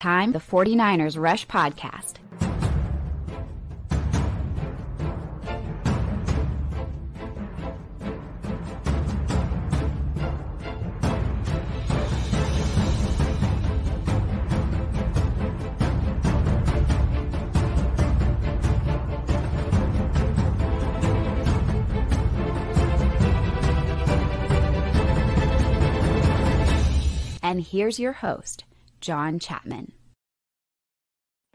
Time, the 49ers Rush Podcast. And here's your host, John Chapman.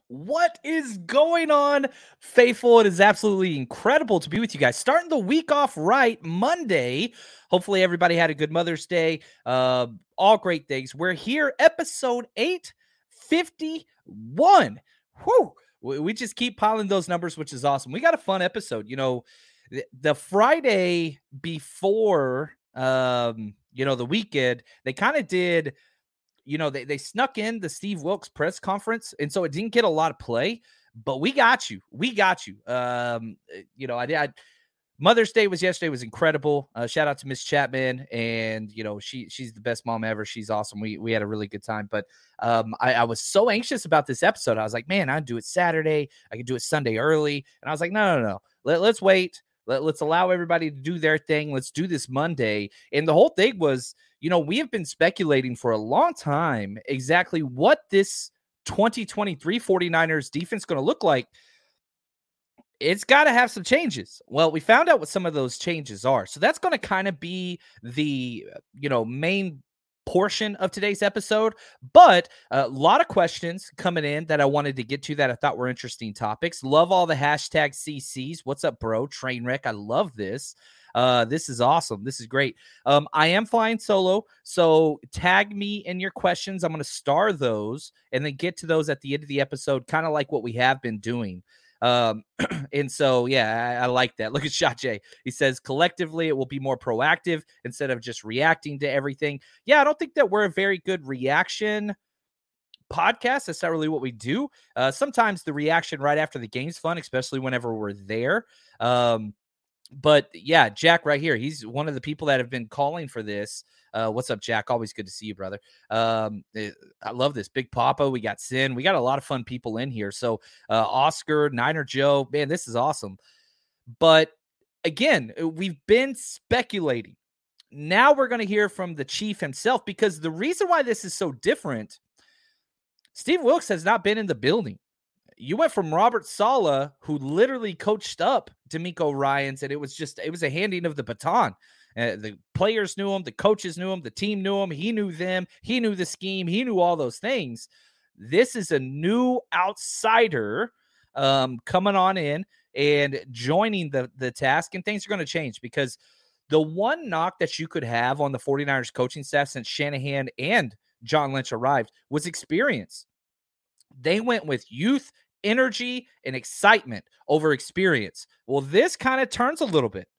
What is going on, faithful? It is absolutely incredible to be with you guys. Starting the week off right, Monday. Hopefully, everybody had a good Mother's Day. Uh, all great things. We're here, episode 851. Whew. We just keep piling those numbers, which is awesome. We got a fun episode. You know, the Friday before, um, you know, the weekend, they kind of did you know, they, they snuck in the Steve Wilks press conference, and so it didn't get a lot of play. But we got you. We got you. Um, you know, I did. Mother's Day was yesterday was incredible. Uh, shout out to Miss Chapman, and you know she she's the best mom ever. She's awesome. We we had a really good time. But um, I, I was so anxious about this episode. I was like, man, I'd do it Saturday. I could do it Sunday early, and I was like, no, no, no. Let, let's wait. Let, let's allow everybody to do their thing. Let's do this Monday. And the whole thing was, you know, we have been speculating for a long time exactly what this 2023 49ers defense going to look like. It's got to have some changes. Well, we found out what some of those changes are. So that's going to kind of be the, uh, you know, main portion of today's episode, but a lot of questions coming in that I wanted to get to that I thought were interesting topics. Love all the hashtag CCs. What's up, bro? Trainwreck. I love this. Uh, this is awesome. This is great. Um, I am flying solo, so tag me in your questions. I'm going to star those and then get to those at the end of the episode, kind of like what we have been doing. Um, and so, yeah, I, I, like that. Look at J. He says collectively it will be more proactive instead of just reacting to everything. Yeah, I don't think that we're a very good reaction podcast. That's not really what we do. Uh, sometimes the reaction right after the game's fun, especially whenever we're there. Um, but yeah, Jack right here, he's one of the people that have been calling for this. Uh, what's up, Jack? Always good to see you, brother. Um, eh, I love this. Big Papa, we got Sin, we got a lot of fun people in here. So, uh, Oscar, Niner Joe, man, this is awesome. But again, uh, we've been speculating. Now we're going to hear from the chief himself because the reason why this is so different, Steve Wilks has not been in the building you went from Robert Saleh, who literally coached up DeMeco Ryans, and it was just it was a handing of the baton. Uh, the players knew him, the coaches knew him, the team knew him, he knew them, he knew the scheme, he knew all those things. This is a new outsider um, coming on in and joining the the task, and things are going to change because the one knock that you could have on the 49ers coaching staff since Shanahan and John Lynch arrived was experience. They went with youth energy and excitement over experience. Well, this kind of turns a little bit.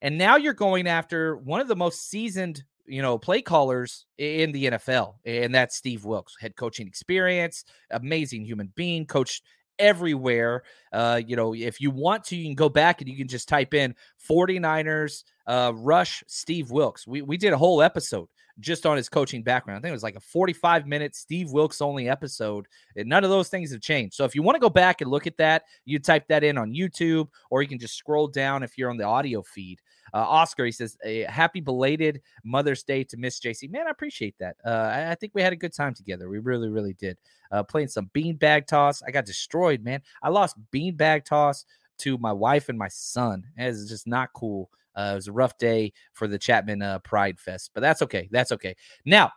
And now you're going after one of the most seasoned, you know, play callers in the NFL, and that's Steve Wilks, head coaching experience, amazing human being, coached everywhere. Uh, you know, if you want to, you can go back and you can just type in 49ers uh, rush Steve Wilks. We we did a whole episode just on his coaching background. I think it was like a 45 minute Steve Wilks only episode. And none of those things have changed. So if you want to go back and look at that, you type that in on YouTube or you can just scroll down if you're on the audio feed. Uh, Oscar, he says, a happy belated Mother's Day to Miss JC. Man, I appreciate that. Uh, I, I, think we had a good time together. We really, really did. Uh, playing some beanbag toss. I got destroyed, man. I lost beanbag toss to my wife and my son. It's just not cool. Uh, it was a rough day for the Chapman uh, Pride Fest, but that's okay. That's okay. Now,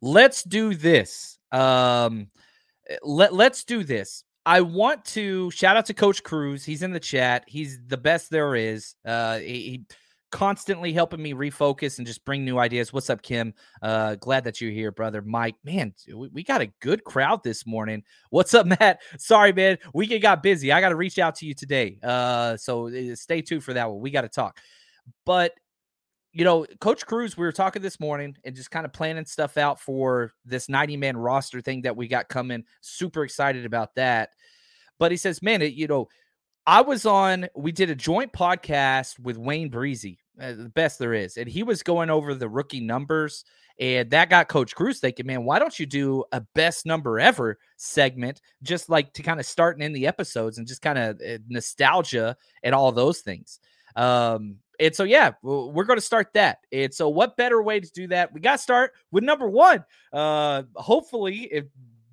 let's do this. Um, eh, let, let's do this. I want to shout out to Coach Cruz. He's in the chat. He's the best there is. Uh, he, he constantly helping me refocus and just bring new ideas. What's up, Kim? Uh, glad that you're here, brother. Mike, man, we, we got a good crowd this morning. What's up, Matt? Sorry, man, we got busy. I got to reach out to you today. Uh, so uh, stay tuned for that one. We got to talk. But you know, Coach Cruz, we were talking this morning and just kind of planning stuff out for this 90 man roster thing that we got coming. Super excited about that. But he says, man, it, you know, I was on, we did a joint podcast with Wayne Breezy, uh, the best there is. And he was going over the rookie numbers. And that got Coach Cruz thinking, man, why don't you do a best number ever segment, just like to kind of start and end the episodes and just kind of uh, nostalgia and all those things. Um, and so, yeah, we're going to start that. And so, what better way to do that? We got to start with number one. Uh, hopefully, if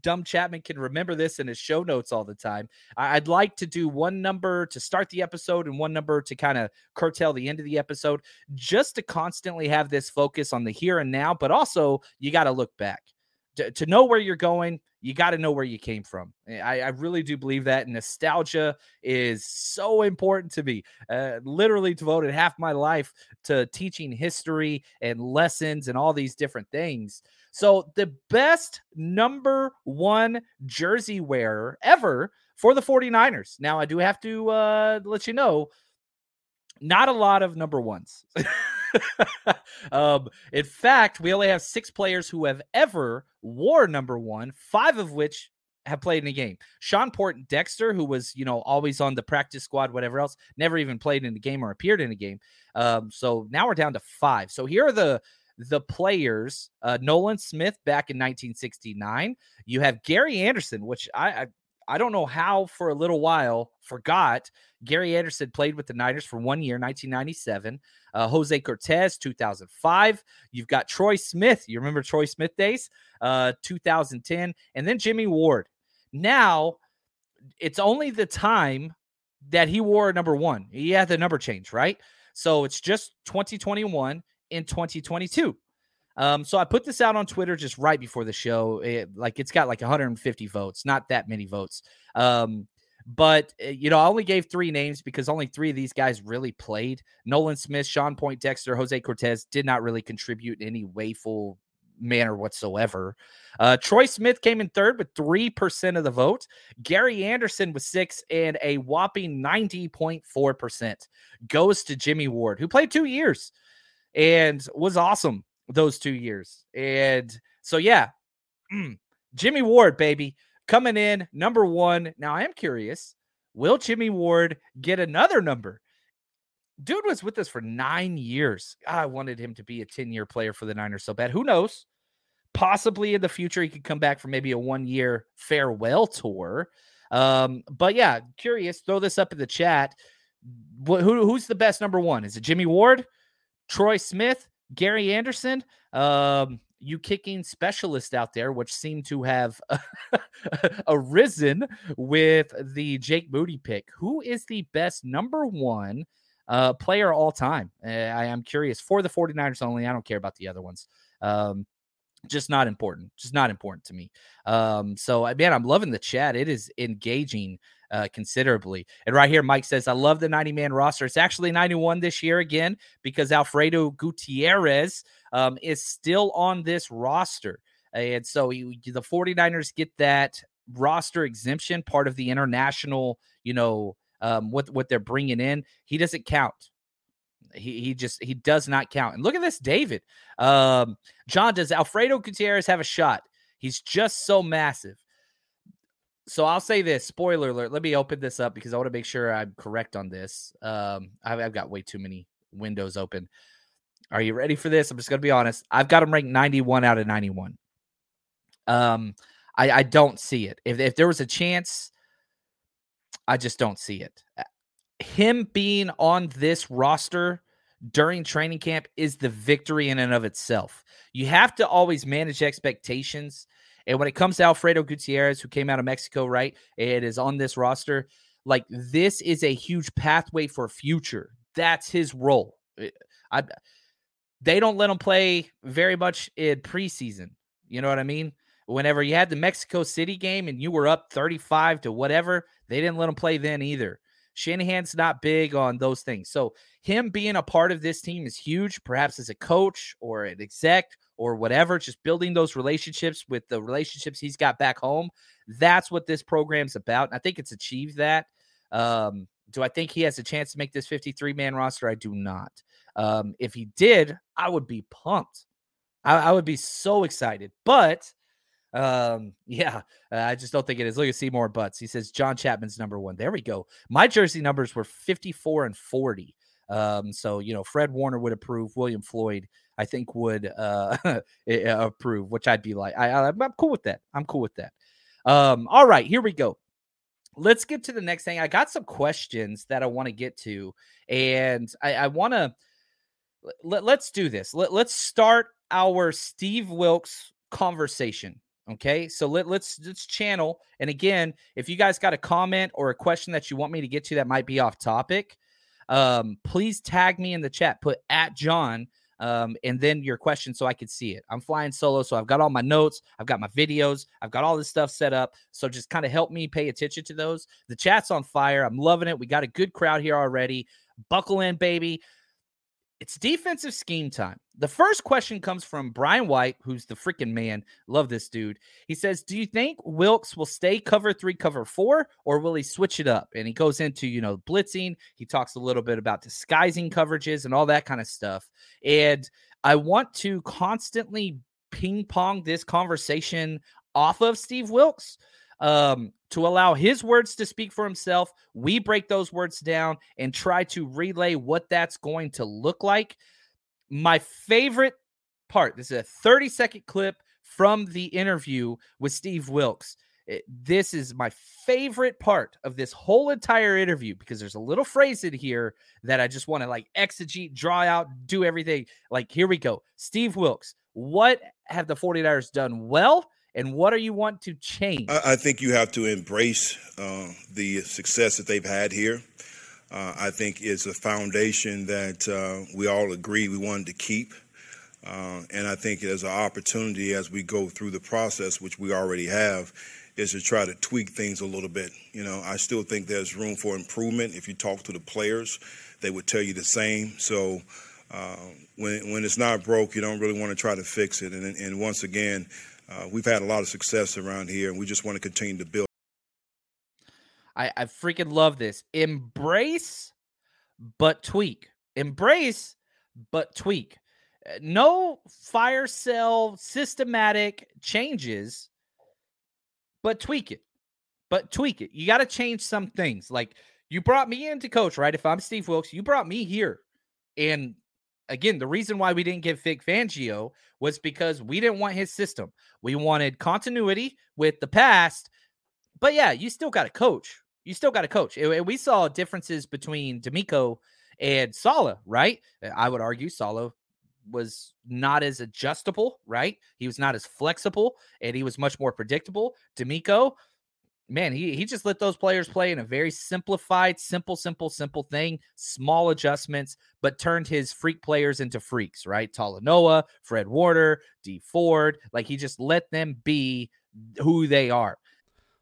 Dumb Chapman can remember this in his show notes all the time. I'd like to do one number to start the episode and one number to kind of curtail the end of the episode, just to constantly have this focus on the here and now. But also, you got to look back to, to know where you're going. You got to know where you came from. I, I, really do believe that nostalgia is so important to me. Uh, literally devoted half my life to teaching history and lessons and all these different things. So, the best number one jersey wearer ever for the 49ers. Now, I do have to uh, let you know, not a lot of number ones. um, in fact, we only have six players who have ever wore number one, five of which have played in a game. Shawn Poindexter, who was, you know, always on the practice squad, whatever else, never even played in a game or appeared in a game. Um, so now we're down to five. So here are the the players. Uh, Nolan Smith back in 1969. You have Gary Anderson, which I, I I don't know how for a little while forgot Gary Anderson played with the Niners for one year, 1997. Uh, Jose Cortez, 2005. You've got Troy Smith. You remember Troy Smith days? Uh, 2010. And then Jimmy Ward. Now, it's only the time that he wore number one. He had the number change, right? So it's just 2021 in 2022. Um, so I put this out on Twitter just right before the show. It, like it's got like 150 votes, not that many votes. Um, but eh, you know, I only gave three names because only three of these guys really played. Nolan Smith, Shawn Poindexter, Jose Cortez did not really contribute in any wayful manner whatsoever. Uh, Troy Smith came in third with 3% of the vote. Gary Anderson with six and a whopping 90.4% goes to Jimmy Ward, who played two years and was awesome those two years. And so, yeah, mm, Jimmy Ward, baby, coming in number one. Now, I am curious will Jimmy Ward get another number? Dude was with us for nine years. I wanted him to be a 10 year player for the Niners so bad. Who knows? Possibly in the future, he could come back for maybe a one year farewell tour. Um, but yeah, curious. Throw this up in the chat. Who, who's the best number one? Is it Jimmy Ward? Troy Smith, Gary Anderson, um, you kicking specialist out there, which seem to have arisen with the Jake Moody pick. Who is the best number one uh, player all time? Uh, I am curious for the 49ers only. I don't care about the other ones. Um, just not important. Just not important to me. Um, so man, I'm loving the chat. It is engaging uh, considerably. And right here, Mike says, I love the 90 man roster. It's actually 91 this year again because Alfredo Gutierrez um, is still on this roster. And so the 49ers get that roster exemption, part of the international, you know, um, what, what they're bringing in. He doesn't count. He, he just he does not count. And look at this, David. Um, John, does Alfredo Gutierrez have a shot? He's just so massive so I'll say this spoiler alert. Let me open this up because I want to make sure I'm correct on this. Um, I've, I've, got way too many windows open. Are you ready for this? I'm just gonna be honest. I've got him ranked 91 out of 91. Um, I, I don't see it. If if there was a chance, I just don't see it. him being on this roster during training camp is the victory in and of itself. You have to always manage expectations. And when it comes to Alfredo Gutierrez, who came out of Mexico, right, and is on this roster, like this is a huge pathway for future. That's his role. I, they don't let him play very much in preseason. You know what I mean? Whenever you had the Mexico City game and you were up 35 to whatever, they didn't let him play then either. Shanahan's not big on those things. So him being a part of this team is huge, perhaps as a coach or an exec or whatever, just building those relationships with the relationships he's got back home. That's what this program's about. And I think it's achieved that. Um, do I think he has a chance to make this 53 man roster? I do not. Um, if he did, I would be pumped. I, I would be so excited. But um, yeah, uh, I just don't think it is. Look at Seymour Butts. He says John Chapman's number one. There we go. My jersey numbers were 54 and 40. Um, so you know, Fred Warner would approve. William Floyd, I think, would uh approve, which I'd be like, I, I'm cool with that. I'm cool with that. Um, all right, here we go. Let's get to the next thing. I got some questions that I want to get to, and I, I want to let, us do this. Let, let's start our Steve Wilks conversation. Okay, so let, let's let's channel. And again, if you guys got a comment or a question that you want me to get to that might be off topic, um, please tag me in the chat. Put at John, um, and then your question so I can see it. I'm flying solo, so I've got all my notes, I've got my videos, I've got all this stuff set up. So just kind of help me pay attention to those. The chat's on fire. I'm loving it. We got a good crowd here already. Buckle in, baby. It's defensive scheme time. The first question comes from Brian White, who's the freaking man. Love this dude. He says, Do you think Wilks will stay cover three, cover four, or will he switch it up? And he goes into, you know, blitzing. He talks a little bit about disguising coverages and all that kind of stuff. And I want to constantly ping pong this conversation off of Steve Wilks um, to allow his words to speak for himself. We break those words down and try to relay what that's going to look like. My favorite part this is a 30 second clip from the interview with Steve Wilks. It, this is my favorite part of this whole entire interview because there's a little phrase in here that I just want to like exegete, draw out, do everything. Like, here we go. Steve Wilks, what have the 49ers done well? And what are you want to change? I, I think you have to embrace uh, the success that they've had here. Uh, I think it's a foundation that uh, we all agree we wanted to keep. Uh, and I think there's an opportunity as we go through the process, which we already have, is to try to tweak things a little bit. You know, I still think there's room for improvement. If you talk to the players, they would tell you the same. So uh, when when it's not broke, you don't really want to try to fix it. And, and once again, uh, we've had a lot of success around here, and we just want to continue to build. I, I freaking love this. Embrace, but tweak. Embrace, but tweak. Uh, no fire cell systematic changes, but tweak it. But tweak it. You got to change some things. Like you brought me in to coach, right? If I'm Steve Wilks, you brought me here. And again, the reason why we didn't get Vic Fangio was because we didn't want his system. We wanted continuity with the past. But yeah, you still got a coach. You still got a coach. And we saw differences between DeMeco and Saleh, right? Eh, I would argue Saleh was not as adjustable, right? He was not as flexible and he was much more predictable. DeMeco, man, he he just let those players play in a very simplified, simple, simple, simple thing, small adjustments, but turned his freak players into freaks, right? Talanoa, Fred Warner, D Ford, like he just let them be who they are.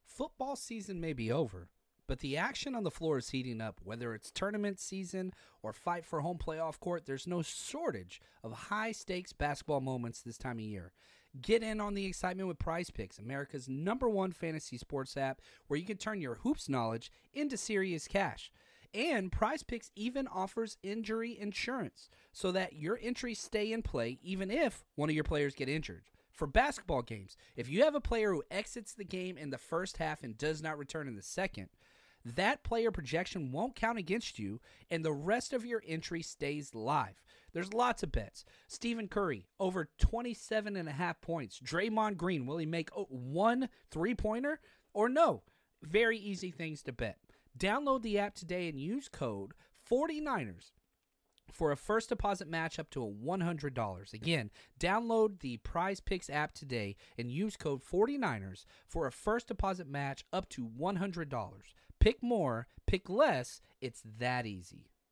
Football season may be over, but the action on the floor is heating up. Whether it's tournament season or fight for home playoff court, there's no shortage of high stakes basketball moments this time of year. Get in on the excitement with PrizePicks, America's number one fantasy sports app, where you can turn your hoops knowledge into serious cash. And PrizePicks even offers injury insurance so that your entries stay in play even if one of your players get injured. For basketball games, if you have a player who exits the game in the first half and does not return in the second, that player projection won't count against you and the rest of your entry stays live. There's lots of bets. Stephen Curry, over 27 and a half points. Draymond Green, will he make oh, one three pointer or no? Very easy things to bet. Download the app today and use code 49ers for a first deposit match up to a $100. Again, download the PrizePicks app today and use code 49ers for a first deposit match up to $100. Pick more, pick less, it's that easy.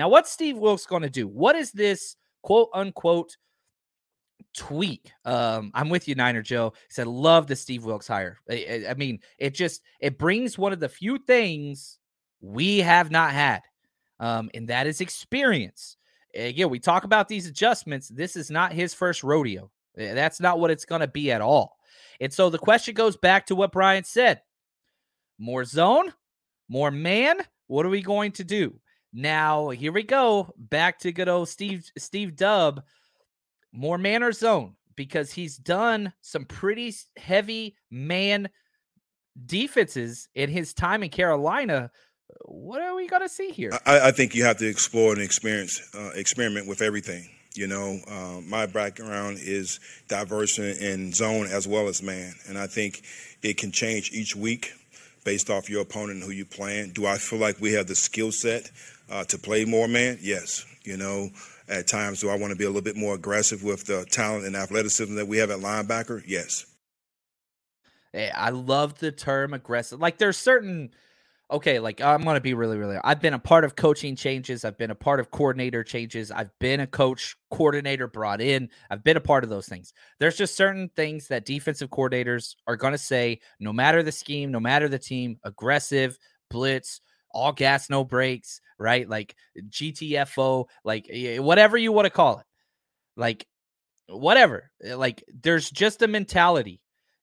Now, what's Steve Wilks going to do? What is this quote unquote tweak? Um, I'm with you, Niner Joe. He said, love the Steve Wilks hire. I, I mean, it just it brings one of the few things we have not had, um, and that is experience. Again, we talk about these adjustments. This is not his first rodeo. Eh, That's not what it's going to be at all. And so the question goes back to what Brian said more zone, more man. What are we going to do? Now, here we go. Back to good old Steve Steve Dubb. More man or zone because he's done some pretty heavy man defenses in his time in Carolina. What are we going to see here? I, I think you have to explore and experience, uh, experiment with everything. You know, uh, my background is diverse in, in zone as well as man, and I think it can change each week based off your opponent and who you playing. Do I feel like we have the skill set uh, to play more man? Yes. You know, at times, do I want to be a little bit more aggressive with the talent and athleticism that we have at linebacker? Yes. Eh, I love the term aggressive. Like there's certain okay, like I'm gonna be really, really. I've been a part of coaching changes. I've been a part of coordinator changes. I've been a coach coordinator brought in. I've been a part of those things. There's just certain things that defensive coordinators are gonna say, no matter the scheme, no matter the team, aggressive, blitz, all gas, no brakes, right? Like GTFO, like whatever you want to call it. Like whatever. Eh, Like there's just a mentality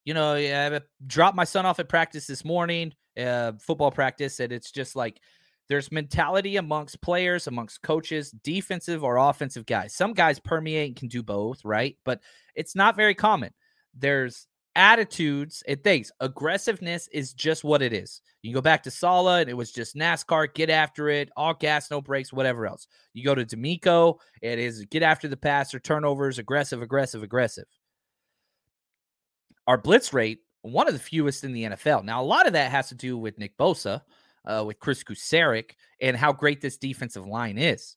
you know, I dropped my son off at practice this morning, uh, football practice, and it's just like there's mentality amongst players, amongst coaches, defensive or offensive guys. Some guys permeate and can do both, right? But it's not very common. There's attitudes and things. Aggressiveness is just what it is. You go back to Saleh, and it was just NASCAR, get after it, all gas, no brakes, whatever else. You go to DeMeco, it is get after the passer, turnovers, aggressive, aggressive, aggressive our blitz rate one of the fewest in the NFL. Now, a lot of that has to do with Nick Bosa, uh, with Chris Kusarek, and how great this defensive line is.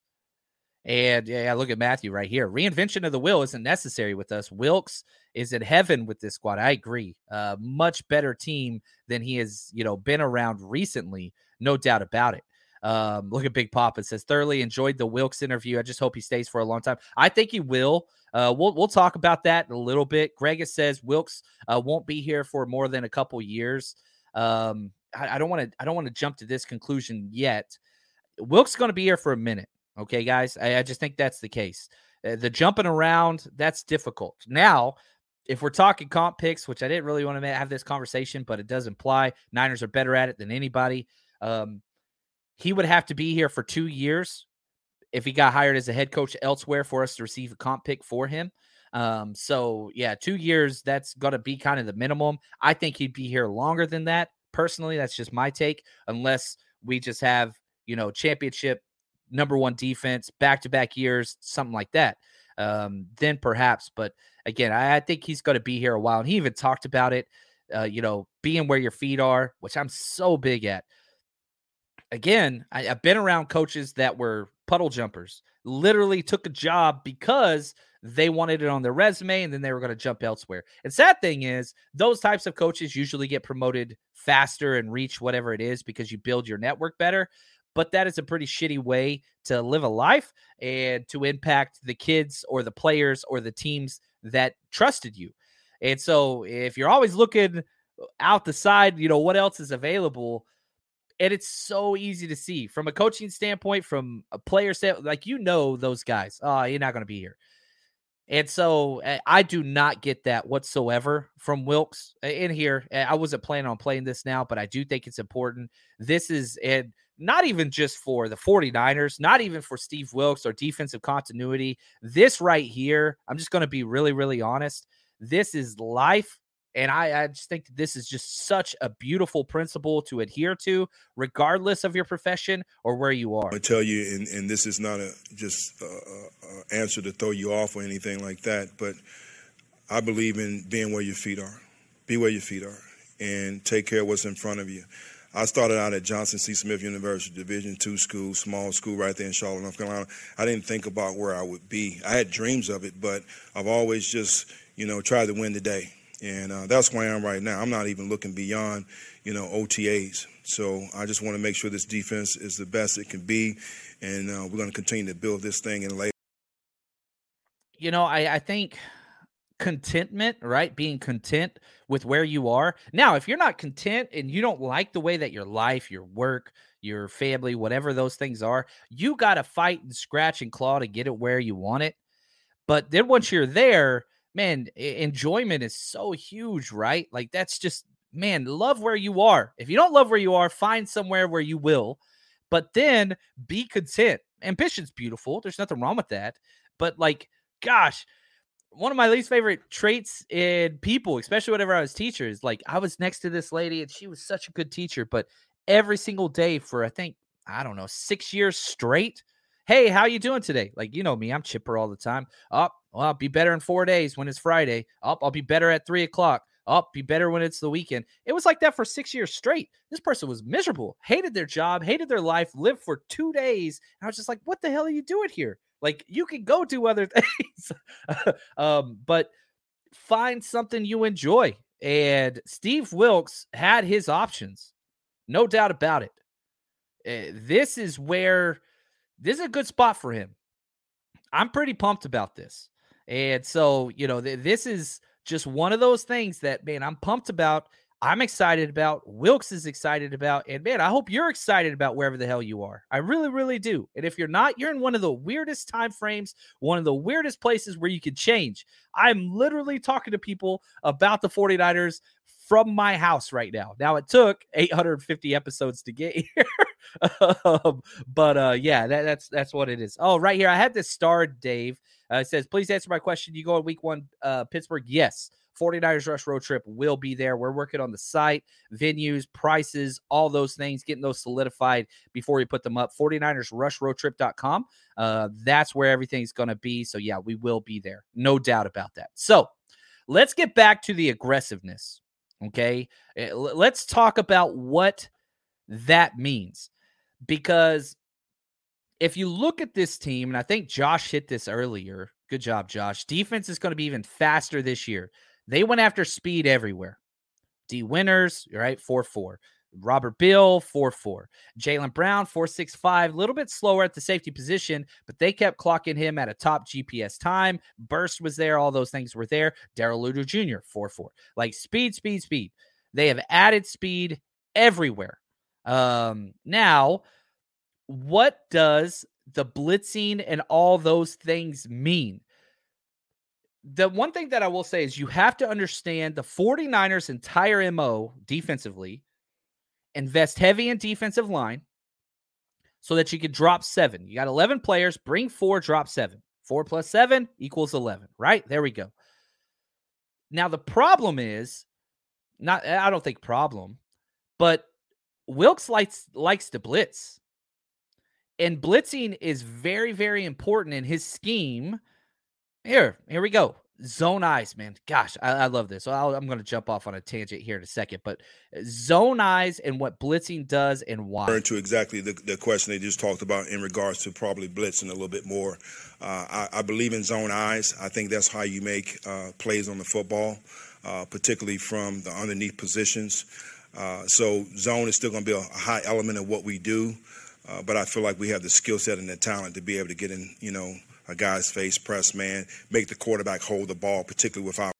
And yeah, look at Matthew right here. Reinvention of the wheel isn't necessary with us. Wilks is in heaven with this squad. I agree. Uh, much better team than he has, you know, been around recently. No doubt about it. Um, look at Big Papa says thoroughly enjoyed the Wilks interview. I just hope he stays for a long time. I think he will. Uh, we'll we'll talk about that in a little bit. Greg says Wilks uh, won't be here for more than a couple years. Um, I don't want to I don't want to jump to this conclusion yet. Wilks going to be here for a minute. Okay, guys. I, I just think that's the case. Uh, the jumping around that's difficult. Now, if we're talking comp picks, which I didn't really want to have this conversation, but it does imply Niners are better at it than anybody. Um, he would have to be here for two years if he got hired as a head coach elsewhere for us to receive a comp pick for him. Um, so yeah, two years, that's gonna be kind of the minimum. I think he'd be here longer than that. Personally, that's just my take, unless we just have you know, championship number one defense, back to back years, something like that. Um, then perhaps, but again, I, I think he's going to be here a while. And he even talked about it, uh, you know, being where your feet are, which I'm so big at. Again, I, I've been around coaches that were puddle jumpers, literally took a job because they wanted it on their resume and then they were going to jump elsewhere. And sad thing is, those types of coaches usually get promoted faster and reach whatever it is because you build your network better. But that is a pretty shitty way to live a life and to impact the kids or the players or the teams that trusted you. And so if you're always looking uh, out the side, you know, what else is available? And it's so easy to see from a coaching standpoint, from a player standpoint, like you know those guys. Oh, you're not going to be here. And so eh, I do not get that whatsoever from Wilks eh, in here. Eh, I wasn't planning on playing this now, but I do think it's important. This is and not even just for the 49ers, not even for Steve Wilks or defensive continuity. This right here, I'm just going to be really, really honest. This is life. And I, I just think this is just such a beautiful principle to adhere to, regardless of your profession or where you are. I tell you, and, and this is not a just a, a answer to throw you off or anything like that, but I believe in being where your feet are. Be where your feet are, and take care of what's in front of you. I started out at Johnson C. Smith University, Division two school, small school right there in Charlotte, North Carolina. I didn't think about where I would be. I had dreams of it, but I've always just, you know, tried to win the day. And uh, that's where I am right now. I'm not even looking beyond, you know, OTAs. So I just want to make sure this defense is the best it can be, and uh, we're going to continue to build this thing in late. You know, I, I think contentment, right? Being content with where you are. Now, if you're not content and you don't like the way that your life, your work, your family, whatever those things are, you got to fight and scratch and claw to get it where you want it. But then once you're there, man, enjoyment is so huge, right? Like that's just, man, love where you are. If you don't love where you are, find somewhere where you will, but then be content. Ambition's beautiful. There's nothing wrong with that. But like, gosh, one of my least favorite traits in people, especially whenever I was teachers, like I was next to this lady and she was such a good teacher, but every single day for I think I don't know six years straight. Hey, how you doing today? Like you know me, I'm chipper all the time. Up, well, I'll be better in four days when it's Friday. Up, I'll be better at three o'clock. Up, be better when it's the weekend. It was like that for six years straight. This person was miserable, hated their job, hated their life, lived for two days. And I was just like, what the hell are you doing here? Like you can go do other things, um, but find something you enjoy. And Steve Wilks had his options, no doubt about it. Uh, this is where this is a good spot for him. I'm pretty pumped about this. And so, you know, th- this is just one of those things that, man, I'm pumped about. I'm excited about. Wilks is excited about. And man, I hope you're excited about wherever the hell you are. I really, really do. And if you're not, you're in one of the weirdest time frames, one of the weirdest places where you can change. I'm literally talking to people about the 49ers from my house right now. Now it took 850 episodes to get here. um, but uh yeah, that, that's that's what it is. Oh, right here. I had this star, Dave. Uh, it says, please answer my question. You go on week one, uh, Pittsburgh? Yes. 49ers Rush Road Trip will be there. We're working on the site, venues, prices, all those things, getting those solidified before we put them up. 49ers Rush Road Trip.com. Uh, that's where everything's going to be. So, yeah, we will be there. No doubt about that. So, let's get back to the aggressiveness. Okay. Eh, let's talk about what that means. Because if you look at this team, and I think Josh hit this earlier. Good job, Josh. Defense is going to be even faster this year. They went after speed everywhere. Dee Winters, right? 4 4. Robert Beal, 4 4. Jalen Brown, 4 6 5. A little bit slower at the safety position, but they kept clocking him at a top GPS time. Burst was there. All those things were there. Darrell Luter Jr., 4 4. Like speed, speed, speed. They have added speed everywhere. Um, now, what does the blitzing and all those things mean? the one thing that I will say is you have to understand the 49ers' entire MO defensively, invest heavy in defensive line so that you can drop seven. You got 11 players, bring four, drop seven. Four plus seven equals 11, right? There we go. Now, the problem is not, I don't think problem, but Wilks likes, likes to blitz. And blitzing is very, very important in his scheme. Here, here we go. Zone eyes, man. Gosh, I, I love this. I am going to jump off on a tangent here in a second, but uh, zone eyes and what blitzing does and why. To exactly the, the question they just talked about in regards to probably blitzing a little bit more. Uh, I, I, believe in zone eyes. I think that's how you make uh, plays on the football, uh, particularly from the underneath positions. Uh, so zone is still going to be a high element of what we do, uh, but I feel like we have the skill set and the talent to be able to get in, you know, a guy's face, press man, make the quarterback hold the ball, particularly with our.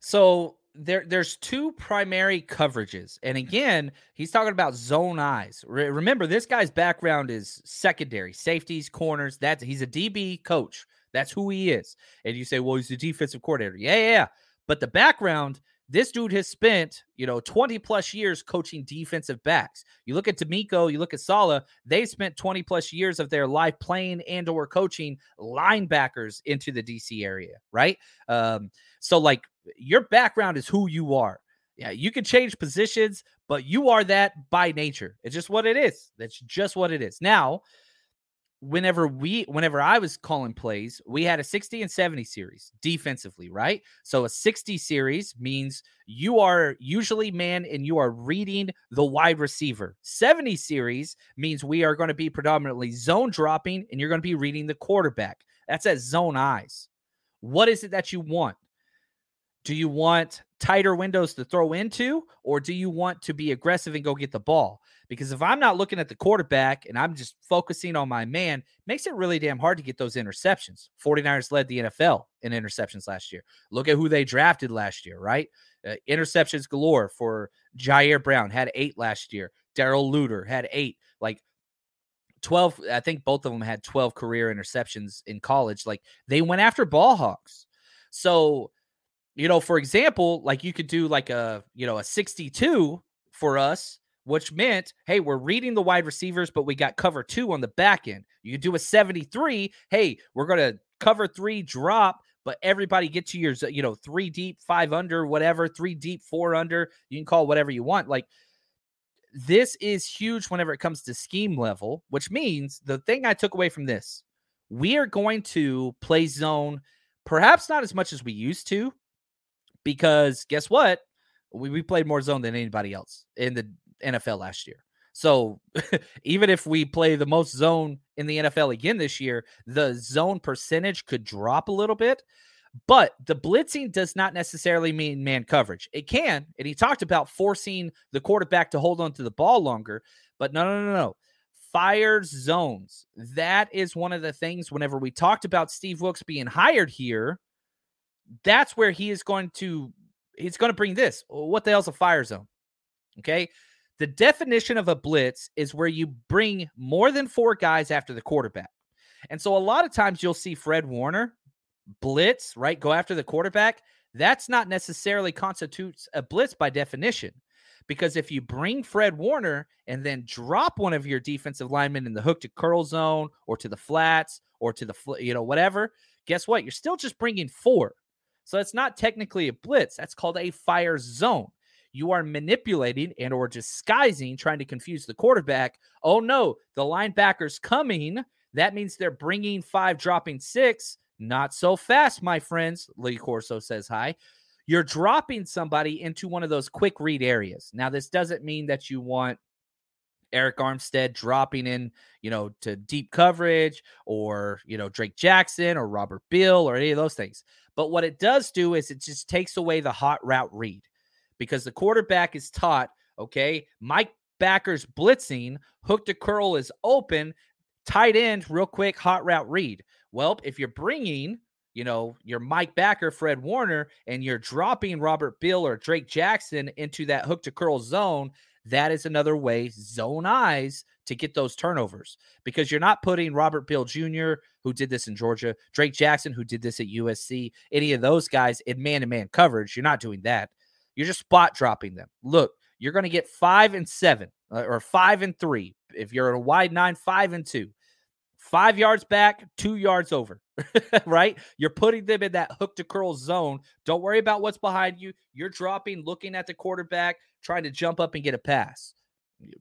So there, there's two primary coverages, and again, he's talking about zone eyes. Re- remember, this guy's background is secondary, safeties, corners. That's he's a DB coach. That's who he is. And you say, well, he's a defensive coordinator. Yeah, yeah, yeah. But the background this dude has spent, you know, 20 plus years coaching defensive backs. You look at DeMeco, you look at Saleh, they spent 20 plus years of their life playing and or coaching linebackers into the DC area, right? Um, so like your background is who you are. Yeah, you can change positions, but you are that by nature. It's just what it is. That's just what it is. Now, whenever we whenever I was calling plays, we had a 60 and 70 series defensively, right? So a 60 series means you are usually man and you are reading the wide receiver. 70 series means we are going to be predominantly zone dropping and you're going to be reading the quarterback. That's at zone eyes. What is it that you want? Do you want tighter windows to throw into, or do you want to be aggressive and go get the ball? Because if I'm not looking at the quarterback and I'm just focusing on my man, makes it really damn hard to get those interceptions. 49ers led the NFL in interceptions last year. Look at who they drafted last year, right? Uh, interceptions galore for Ji'Ayir Brown, had eight last year. Darrell Luter had eight. Like 12, I think both of them had 12 career interceptions in college. Like they went after ball hawks. So you know, for example, like you could do like a, you know, a 62 for us, which meant, hey, we're reading the wide receivers, but we got cover two on the back end. You do a 73. Hey, we're going to cover three drop, but everybody get to your, you know, three deep, five under, whatever, three deep, four under. You can call whatever you want. Like, this is huge whenever it comes to scheme level, which means the thing I took away from this, we are going to play zone, perhaps not as much as we used to, because guess what? We, we played more zone than anybody else in the NFL last year. So even if we play the most zone in the NFL again this year, the zone percentage could drop a little bit. But the blitzing does not necessarily mean man coverage. It can. And he talked about forcing the quarterback to hold on to the ball longer. But no, no, no, no. Fires zones. That is one of the things whenever we talked about Steve Wilks being hired here, that's where he is going to he's going to bring this. Oh, what the hell's a fire zone? Okay. The definition of a blitz is where you bring more than four guys after the quarterback. And so a lot of times you'll see Fred Warner blitz, right? Go after the quarterback. That's not necessarily constitutes a blitz by definition. Because if you bring Fred Warner and then drop one of your defensive linemen in the hook to curl zone or to the flats or to the, you know, whatever, guess what? You're still just bringing four. So it's not technically a blitz. That's called a fire zone. You are manipulating and or disguising, trying to confuse the quarterback. Oh no, the linebacker's coming. That means they're bringing five, dropping six. Not so fast, my friends. Lee Corso says hi. You're dropping somebody into one of those quick read areas. Now, this doesn't mean that you want Arik Armstead dropping in, you know, to deep coverage or, you know, Drake Jackson or Robert Beal or any of those things. But what it does do is it just takes away the hot route read because the quarterback is taught, okay, Mike Backer's blitzing, hook to curl is open, tight end, real quick, hot route read. Well, if you're bringing, you know, your Mike Backer, Fred Warner, and you're dropping Robert Beal or Drake Jackson into that hook to curl zone, that is another way, zone eyes, to get those turnovers because you're not putting Robert Beal Jr., who did this in Georgia, Drake Jackson, who did this at USC, any of those guys in man to man coverage. You're not doing that. You're just spot dropping them. Look, you're going to get five and seven uh, or five and three. If you're in a wide nine, five and two, five yards back, two yards over, right? You're putting them in that hook to curl zone. Don't worry about what's behind you. You're dropping, looking at the quarterback, trying to jump up and get a pass.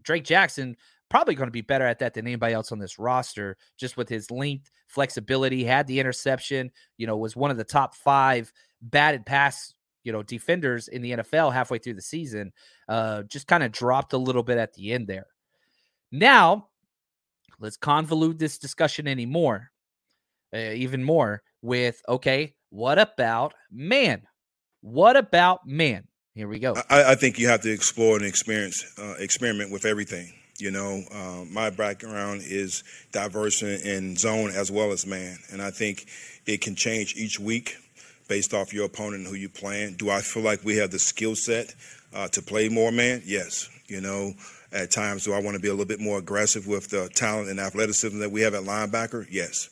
Drake Jackson probably going to be better at that than anybody else on this roster, just with his length, flexibility, had the interception, you know, was one of the top five batted pass, you know, defenders in the NFL halfway through the season. Uh, just kind of dropped a little bit at the end there. Now, let's convolute this discussion anymore, uh, even more with okay, what about man? What about man? Here we go. I, I think you have to explore and experience, uh, experiment with everything. You know, uh, my background is diverse in, in zone as well as man, and I think it can change each week based off your opponent and who you playing. Do I feel like we have the skill set uh, to play more man? Yes. You know, at times, do I want to be a little bit more aggressive with the talent and athleticism that we have at linebacker? Yes.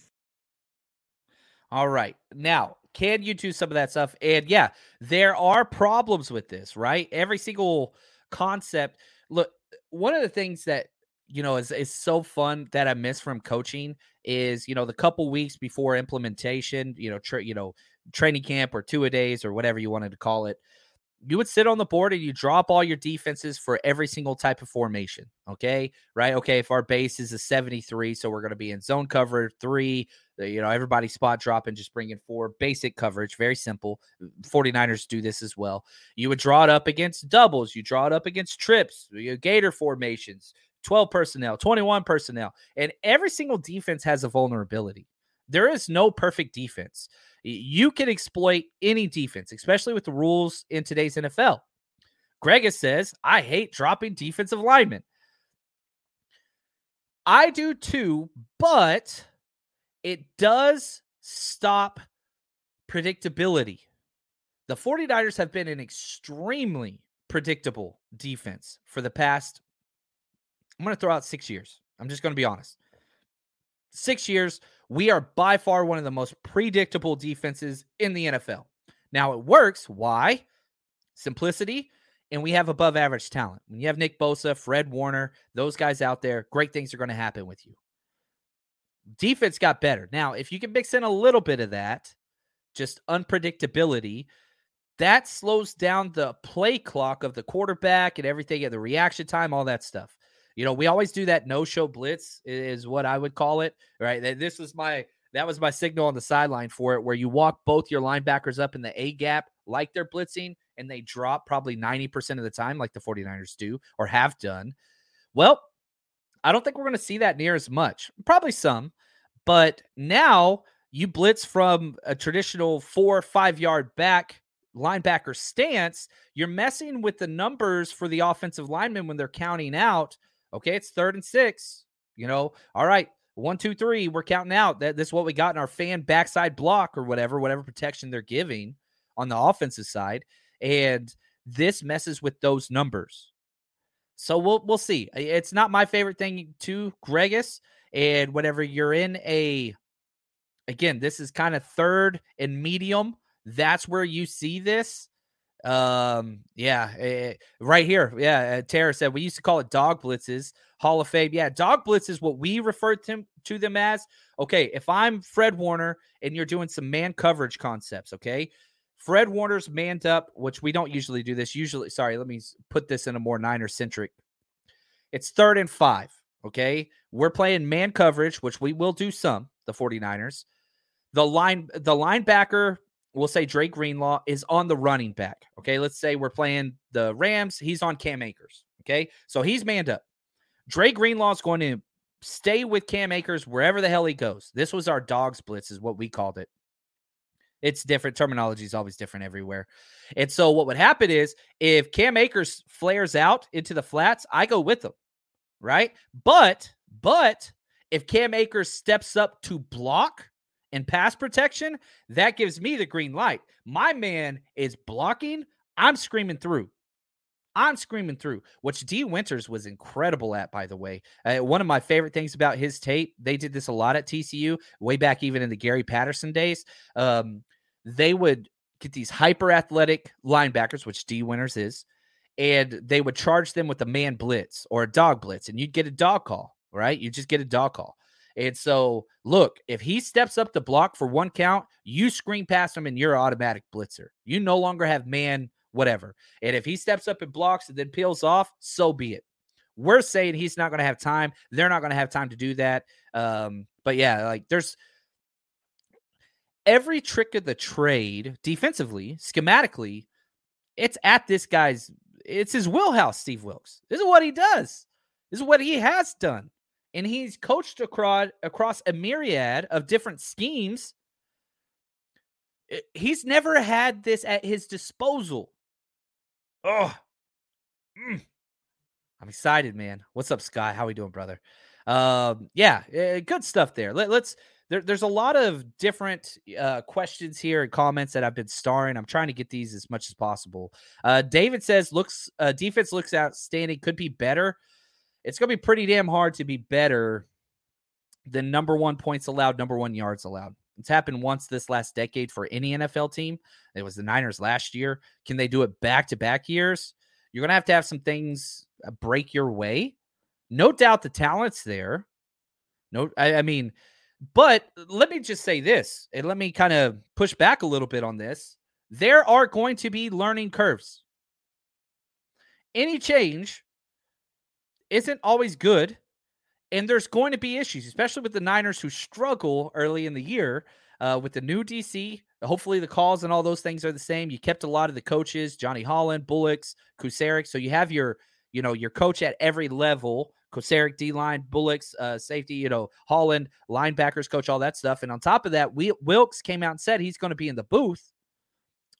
All right. Now, can you do some of that stuff? And yeah, there are problems with this, right? Every single concept. Look, one of the things that you know is is so fun that I miss from coaching is you know the couple weeks before implementation, you know, tra- you know, training camp or two a days or whatever you wanted to call it. You would sit on the board and you drop all your defenses for every single type of formation. Okay. Right. Okay. If our base is a 73, so we're going to be in zone cover three, uh, you know, everybody spot drop and just bring in four basic coverage. Very simple. Uh, 49ers do this as well. You would draw it up against doubles, you draw it up against trips, uh, you gator formations, 12 personnel, 21 personnel, and every single defense has a vulnerability. There is no perfect defense. You can exploit any defense, especially with the rules in today's NFL. Gregus says, I hate dropping defensive linemen. I do too, but it does stop predictability. The 49ers have been an extremely predictable defense for the past, I'm going to throw out six years. I'm just going to be honest. Six years, we are by far one of the most predictable defenses in the NFL. Now it works. Why? Simplicity, and we have above average talent. When you have Nick Bosa, Fred Warner, those guys out there, great things are going to happen with you. Defense got better. Now, if you can mix in a little bit of that, just unpredictability, that slows down the play clock of the quarterback and everything and the reaction time, all that stuff. You know, we always do that no-show blitz is what I would call it, right? This was my that was my signal on the sideline for it, where you walk both your linebackers up in the A gap like they're blitzing, and they drop probably 90% of the time, like the 49ers do or have done. Well, I don't think we're going to see that near as much. Probably some, but now you blitz from a traditional four or five yard back linebacker stance. You're messing with the numbers for the offensive linemen when they're counting out. Okay, it's third and six. You know, all right, one, two, three. We're counting out. That this is what we got in our fan backside block or whatever, whatever protection they're giving on the offensive side, and this messes with those numbers. So we'll we'll see. It's not my favorite thing to Gregus. And whenever you're in a again, this is kind of third and medium, that's where you see this. Um, yeah, eh, right here. Yeah, uh, Tara said we used to call it dog blitzes, Hall of Fame. Yeah, dog blitz is what we refer to, to them as. Okay, if I'm Fred Warner and you're doing some man coverage concepts, okay, Fred Warner's manned up, which we don't usually do this. Usually, sorry, let me put this in a more Niner centric. It's third and five. Okay. We're playing man coverage, which we will do some, the 49ers. The line, the linebacker, we'll say Dre Greenlaw is on the running back. Okay. Let's say we're playing the Rams. He's on Cam Akers. Okay. So he's manned up. Dre Greenlaw is going to stay with Cam Akers wherever the hell he goes. This was our dogs blitz, is what we called it. It's different. Terminology is always different everywhere. And so what would happen is if Cam Akers flares out into the flats, I go with him. Right. But, but if Cam Akers steps up to block and pass protection, that gives me the green light. My man is blocking. I'm screaming through. I'm screaming through, which Dee Winters was incredible at, by the way. Uh, one of my favorite things about his tape, they did this a lot at TCU, way back even in the Gary Patterson days. Um, they would get these hyper athletic linebackers, which Dee Winters is, and they would charge them with a man blitz or a dog blitz, and you'd get a dog call, right? You just get a dog call. And so, look, if he steps up the block for one count, you screen past him and you're automatic blitzer. You no longer have man, whatever. And if he steps up and blocks and then peels off, so be it. We're saying he's not going to have time. They're not going to have time to do that. Um, but yeah, like there's every trick of the trade defensively, schematically, it's at this guy's, it's his wheelhouse, Steve Wilks. This is what he does. This is what he has done. And he's coached across across a myriad of different schemes. He's never had this at his disposal. Oh, mm. I'm excited, man. What's up, Sky? How we doing, brother? Um, yeah, uh, good stuff there. Let, us there, there's a lot of different uh, questions here and comments that I've been starring. I'm trying to get these as much as possible. Uh, David says, looks uh, defense looks outstanding. Could be better. It's gonna be pretty damn hard to be better than number one points allowed, number one yards allowed. It's happened once this last decade for any NFL team. It was the Niners last year. Can they do it back to back years? You're gonna have to have some things uh, break your way. No doubt the talent's there. No, I, I mean, but let me just say this, and let me kind of push back a little bit on this. There are going to be learning curves. Any change isn't always good. And there's going to be issues, especially with the Niners who struggle early in the year uh, with the new DC. Hopefully, the calls and all those things are the same. You kept a lot of the coaches, Johnny Holland, Bullocks, Kocurek. So you have your, you know, your coach at every level Kocurek, D line, Bullocks, uh, safety, you know, Holland, linebackers coach, all that stuff. And on top of that, we, Wilks came out and said he's going to be in the booth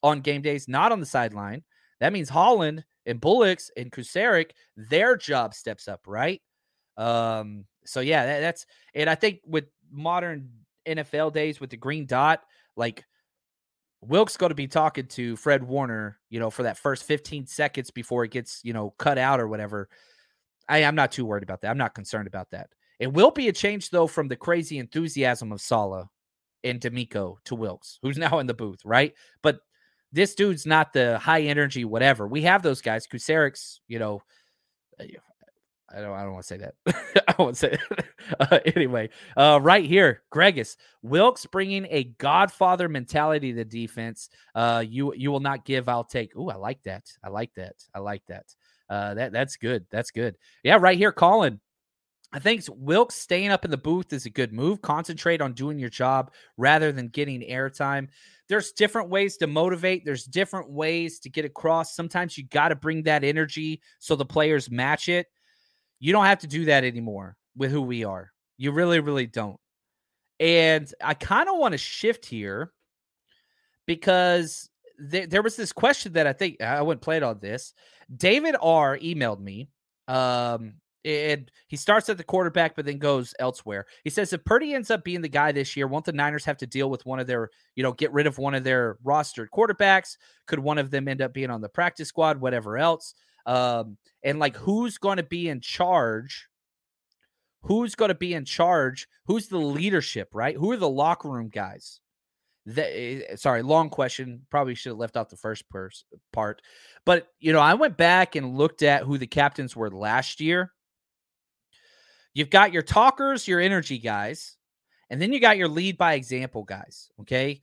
on game days, not on the sideline. That means Holland and Bullocks and Kocurek, their job steps up, right? Um, so yeah, that, that's and I think with modern NFL days with the green dot, like Wilks going to be talking to Fred Warner, you know, for that first 15 seconds before it gets, you know, cut out or whatever. I, am not too worried about that. I'm not concerned about that. It will be a change though from the crazy enthusiasm of Saleh and DeMeco to Wilks, who's now in the booth, right? But this dude's not the high energy, whatever. We have those guys. Kocurek's, you know, uh, I don't, I don't want to say that. I won't say it. Uh, anyway, uh, right here, Gregus Wilks bringing a Godfather mentality to defense. Uh, you, you will not give, I'll take. Oh, I like that. I like that. I like that. Uh, that that's good. That's good. Yeah, right here, Colin. I think Wilks staying up in the booth is a good move. Concentrate on doing your job rather than getting airtime. There's different ways to motivate. There's different ways to get across. Sometimes you got to bring that energy so the players match it. You don't have to do that anymore with who we are. You really, really don't. And I kind of want to shift here because th- there was this question that I think I wouldn't play it on this. David R emailed me um, and he starts at the quarterback, but then goes elsewhere. He says if Purdy ends up being the guy this year, won't the Niners have to deal with one of their, you know, get rid of one of their rostered quarterbacks? Could one of them end up being on the practice squad, whatever else? Um, and like who's going to be in charge? Who's going to be in charge? Who's the leadership, right? Who are the locker room guys? Eh, sorry, long question. Probably should have left out the first part. But, you know, I went back and looked at who the captains were last year You've got your talkers, your energy guys, and then you got your lead by example guys. Okay.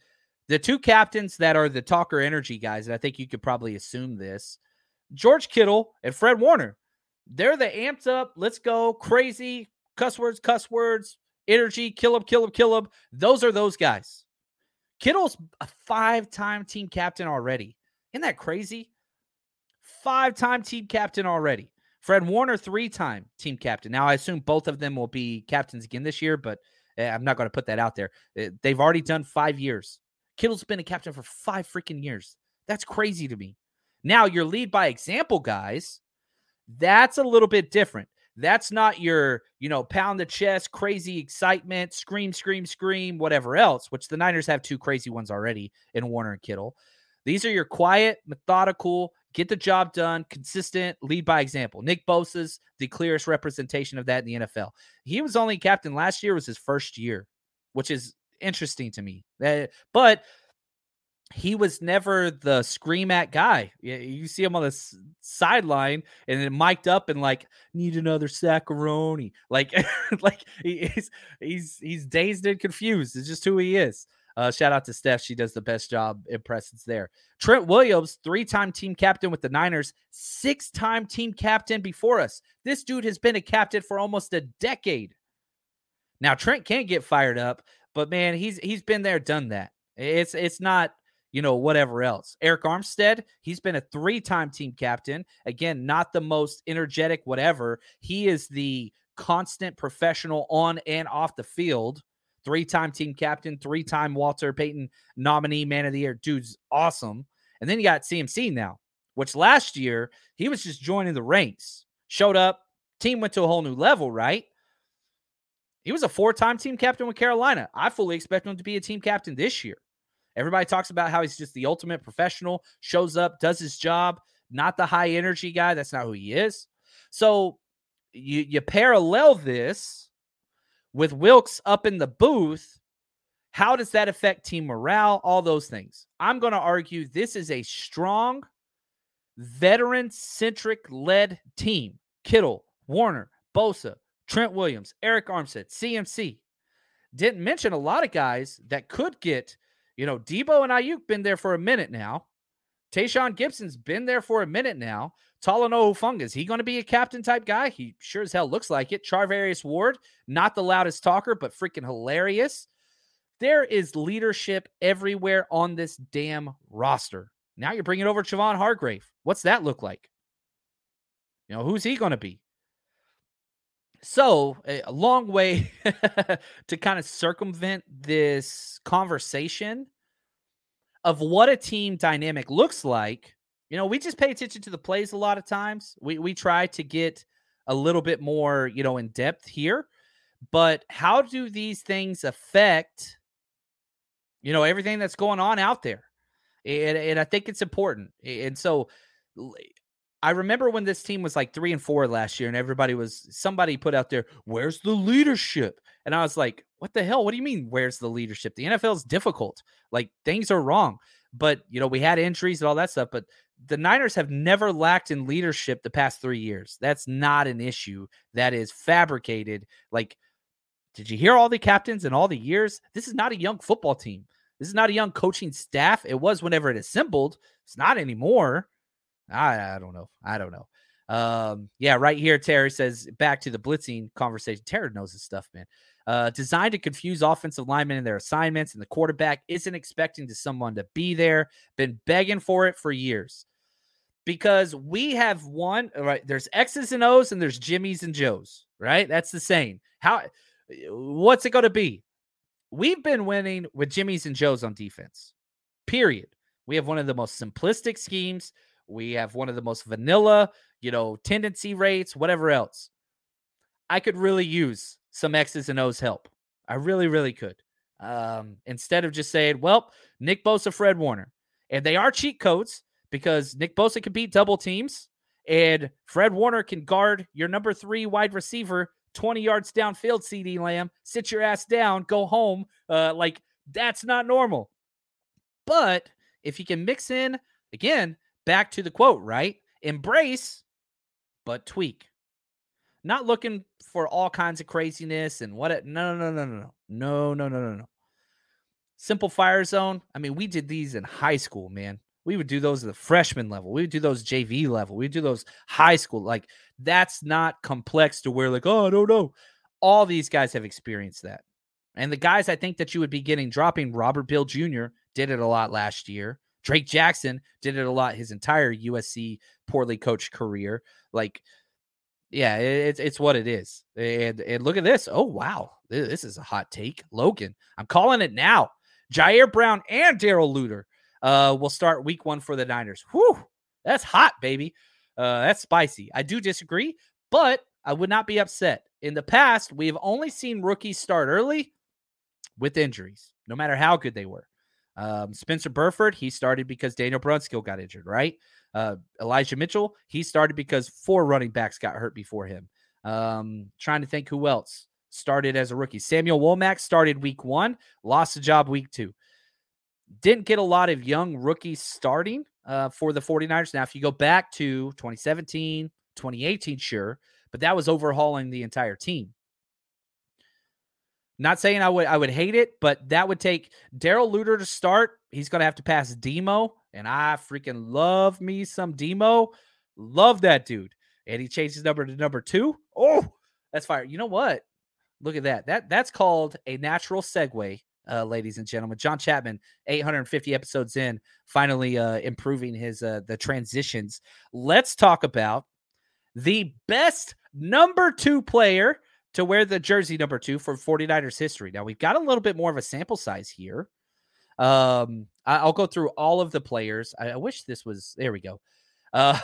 The two captains that are the talker energy guys, and I think you could probably assume this George Kittle and Fred Warner. They're the amped up, let's go, crazy, cuss words, cuss words, energy, kill him, kill him, kill him. Those are those guys. Kittle's a five time team captain already. Isn't that crazy? Five time team captain already. Fred Warner, three time team captain. Now, I assume both of them will be captains again this year, but eh, I'm not going to put that out there. Eh, they've already done five years. Kittle's been a captain for five freaking years. That's crazy to me. Now, your lead by example guys, that's a little bit different. That's not your, you know, pound the chest, crazy excitement, scream, scream, scream, whatever else, which the Niners have two crazy ones already in Warner and Kittle. These are your quiet, methodical, get the job done, consistent, lead by example. Nick Bosa's the clearest representation of that in the NFL. He was only captain last year, was his first year, which is interesting to me. Uh, but he was never the scream at guy. You see him on the s- sideline and then mic'd up and like need another saccaroni. Like, like he's he's he's dazed and confused. It's just who he is. Uh, shout out to Steph. She does the best job in presence there. Trent Williams, three time team captain with the Niners, six time team captain before us. This dude has been a captain for almost a decade. Now, Trent can't get fired up, but man, he's he's been there, done that. It's it's not you know, whatever else. Arik Armstead, he's been a three time team captain. Again, not the most energetic, whatever. He is the constant professional on and off the field. Three time team captain, three time Walter Payton nominee, man of the year. Dude's awesome. And then you got CMC now, which last year he was just joining the ranks. Showed up, team went to a whole new level, right? He was a four time team captain with Carolina. I fully expect him to be a team captain this year. Everybody talks about how he's just the ultimate professional, shows up, does his job, not the high energy guy. That's not who he is. So you you parallel this with Wilks up in the booth. How does that affect team morale? All those things. I'm going to argue this is a strong, veteran centric led team. Kittle, Warner, Bosa, Trent Williams, Arik Armstead, CMC. Didn't mention a lot of guys that could get you know, Deebo and Aiyuk been there for a minute now. Tashaun Gipson's been there for a minute now. Talanoa Hufanga, is he going to be a captain type guy? He sure as hell looks like it. Charvarius Ward, not the loudest talker, but freaking hilarious. There is leadership everywhere on this damn roster. Now you're bringing over Javon Hargrave. What's that look like? You know, who's he going to be? So, a long way to kind of circumvent this conversation of what a team dynamic looks like. You know, we just pay attention to the plays a lot of times. We we try to get a little bit more, you know, in depth here. But how do these things affect you know everything that's going on out there? And, and I think it's important. And so I remember when this team was like three and four last year, and everybody was somebody put out there, "Where's the leadership?" And I was like, "What the hell? What do you mean? Where's the leadership? The NFL is difficult. Like things are wrong." But you know, we had injuries and all that stuff. But the Niners have never lacked in leadership the past three years. That's not an issue. That is fabricated. Like, did you hear all the captains and all the years? This is not a young football team. This is not a young coaching staff. It was whenever it assembled. It's not anymore. I, I don't know. I don't know. Um, yeah, right here, Terry says back to the blitzing conversation. Terry knows his stuff, man. Uh, designed to confuse offensive linemen in their assignments, and the quarterback isn't expecting to someone to be there. Been begging for it for years because we have one right. There's X's and O's, and there's Jimmys and Joes. Right? That's the same. How? What's it going to be? We've been winning with Jimmys and Joes on defense. Period. We have one of the most simplistic schemes. We have one of the most vanilla, you know, tendency rates, whatever else. I could really use some X's and O's help. I really, really could. Um, instead of just saying, well, Nick Bosa, Fred Warner. And they are cheat codes because Nick Bosa can beat double teams and Fred Warner can guard your number three wide receiver 20 yards downfield, CeeDee Lamb. Sit your ass down, go home. Uh, like, that's not normal. But if you can mix in, again, back to the quote, right? Embrace, but tweak. Not looking for all kinds of craziness and what it, no, no, no, no, no, no, no, no, no, no. Simple fire zone. I mean, we did these in high school, man. We would do those at the freshman level. We would do those JV level. We would do those high school. Like, that's not complex to where, like, oh, don't know. All these guys have experienced that. And the guys I think that you would be getting dropping, Robert Beal Jr. did it a lot last year. Drake Jackson did it a lot his entire USC poorly coached career. Like, yeah, it's it's what it is. And and look at this. Oh wow, this is a hot take. Logan, I'm calling it now. Ji'Ayir Brown and Darrell Luter uh, will start week one for the Niners. Whew, that's hot, baby. Uh, that's spicy. I do disagree, but I would not be upset. In the past, we have only seen rookies start early with injuries, no matter how good they were. Um, Spencer Burford, he started because Daniel Brunskill got injured, right? Uh, Elijah Mitchell, he started because four running backs got hurt before him. Um, trying to think who else started as a rookie. Samuel Womack started week one, lost the job week two. Didn't get a lot of young rookies starting uh, for the 49ers. Now, if you go back to 2017, 2018, sure, but that was overhauling the entire team. Not saying I would I would hate it, but that would take Darrell Luter to start. He's gonna have to pass Demo, and I freaking love me some Demo. Love that dude. And he changed his number to number two. Oh, that's fire. You know what? Look at that. That that's called a natural segue, uh, ladies and gentlemen. John Chapman, 850 episodes in, finally uh, improving his uh, the transitions. Let's talk about the best number two player to wear the jersey number two for 49ers history. Now we've got a little bit more of a sample size here. Um, I, will go through all of the players. I, I wish this was there we go. Uh,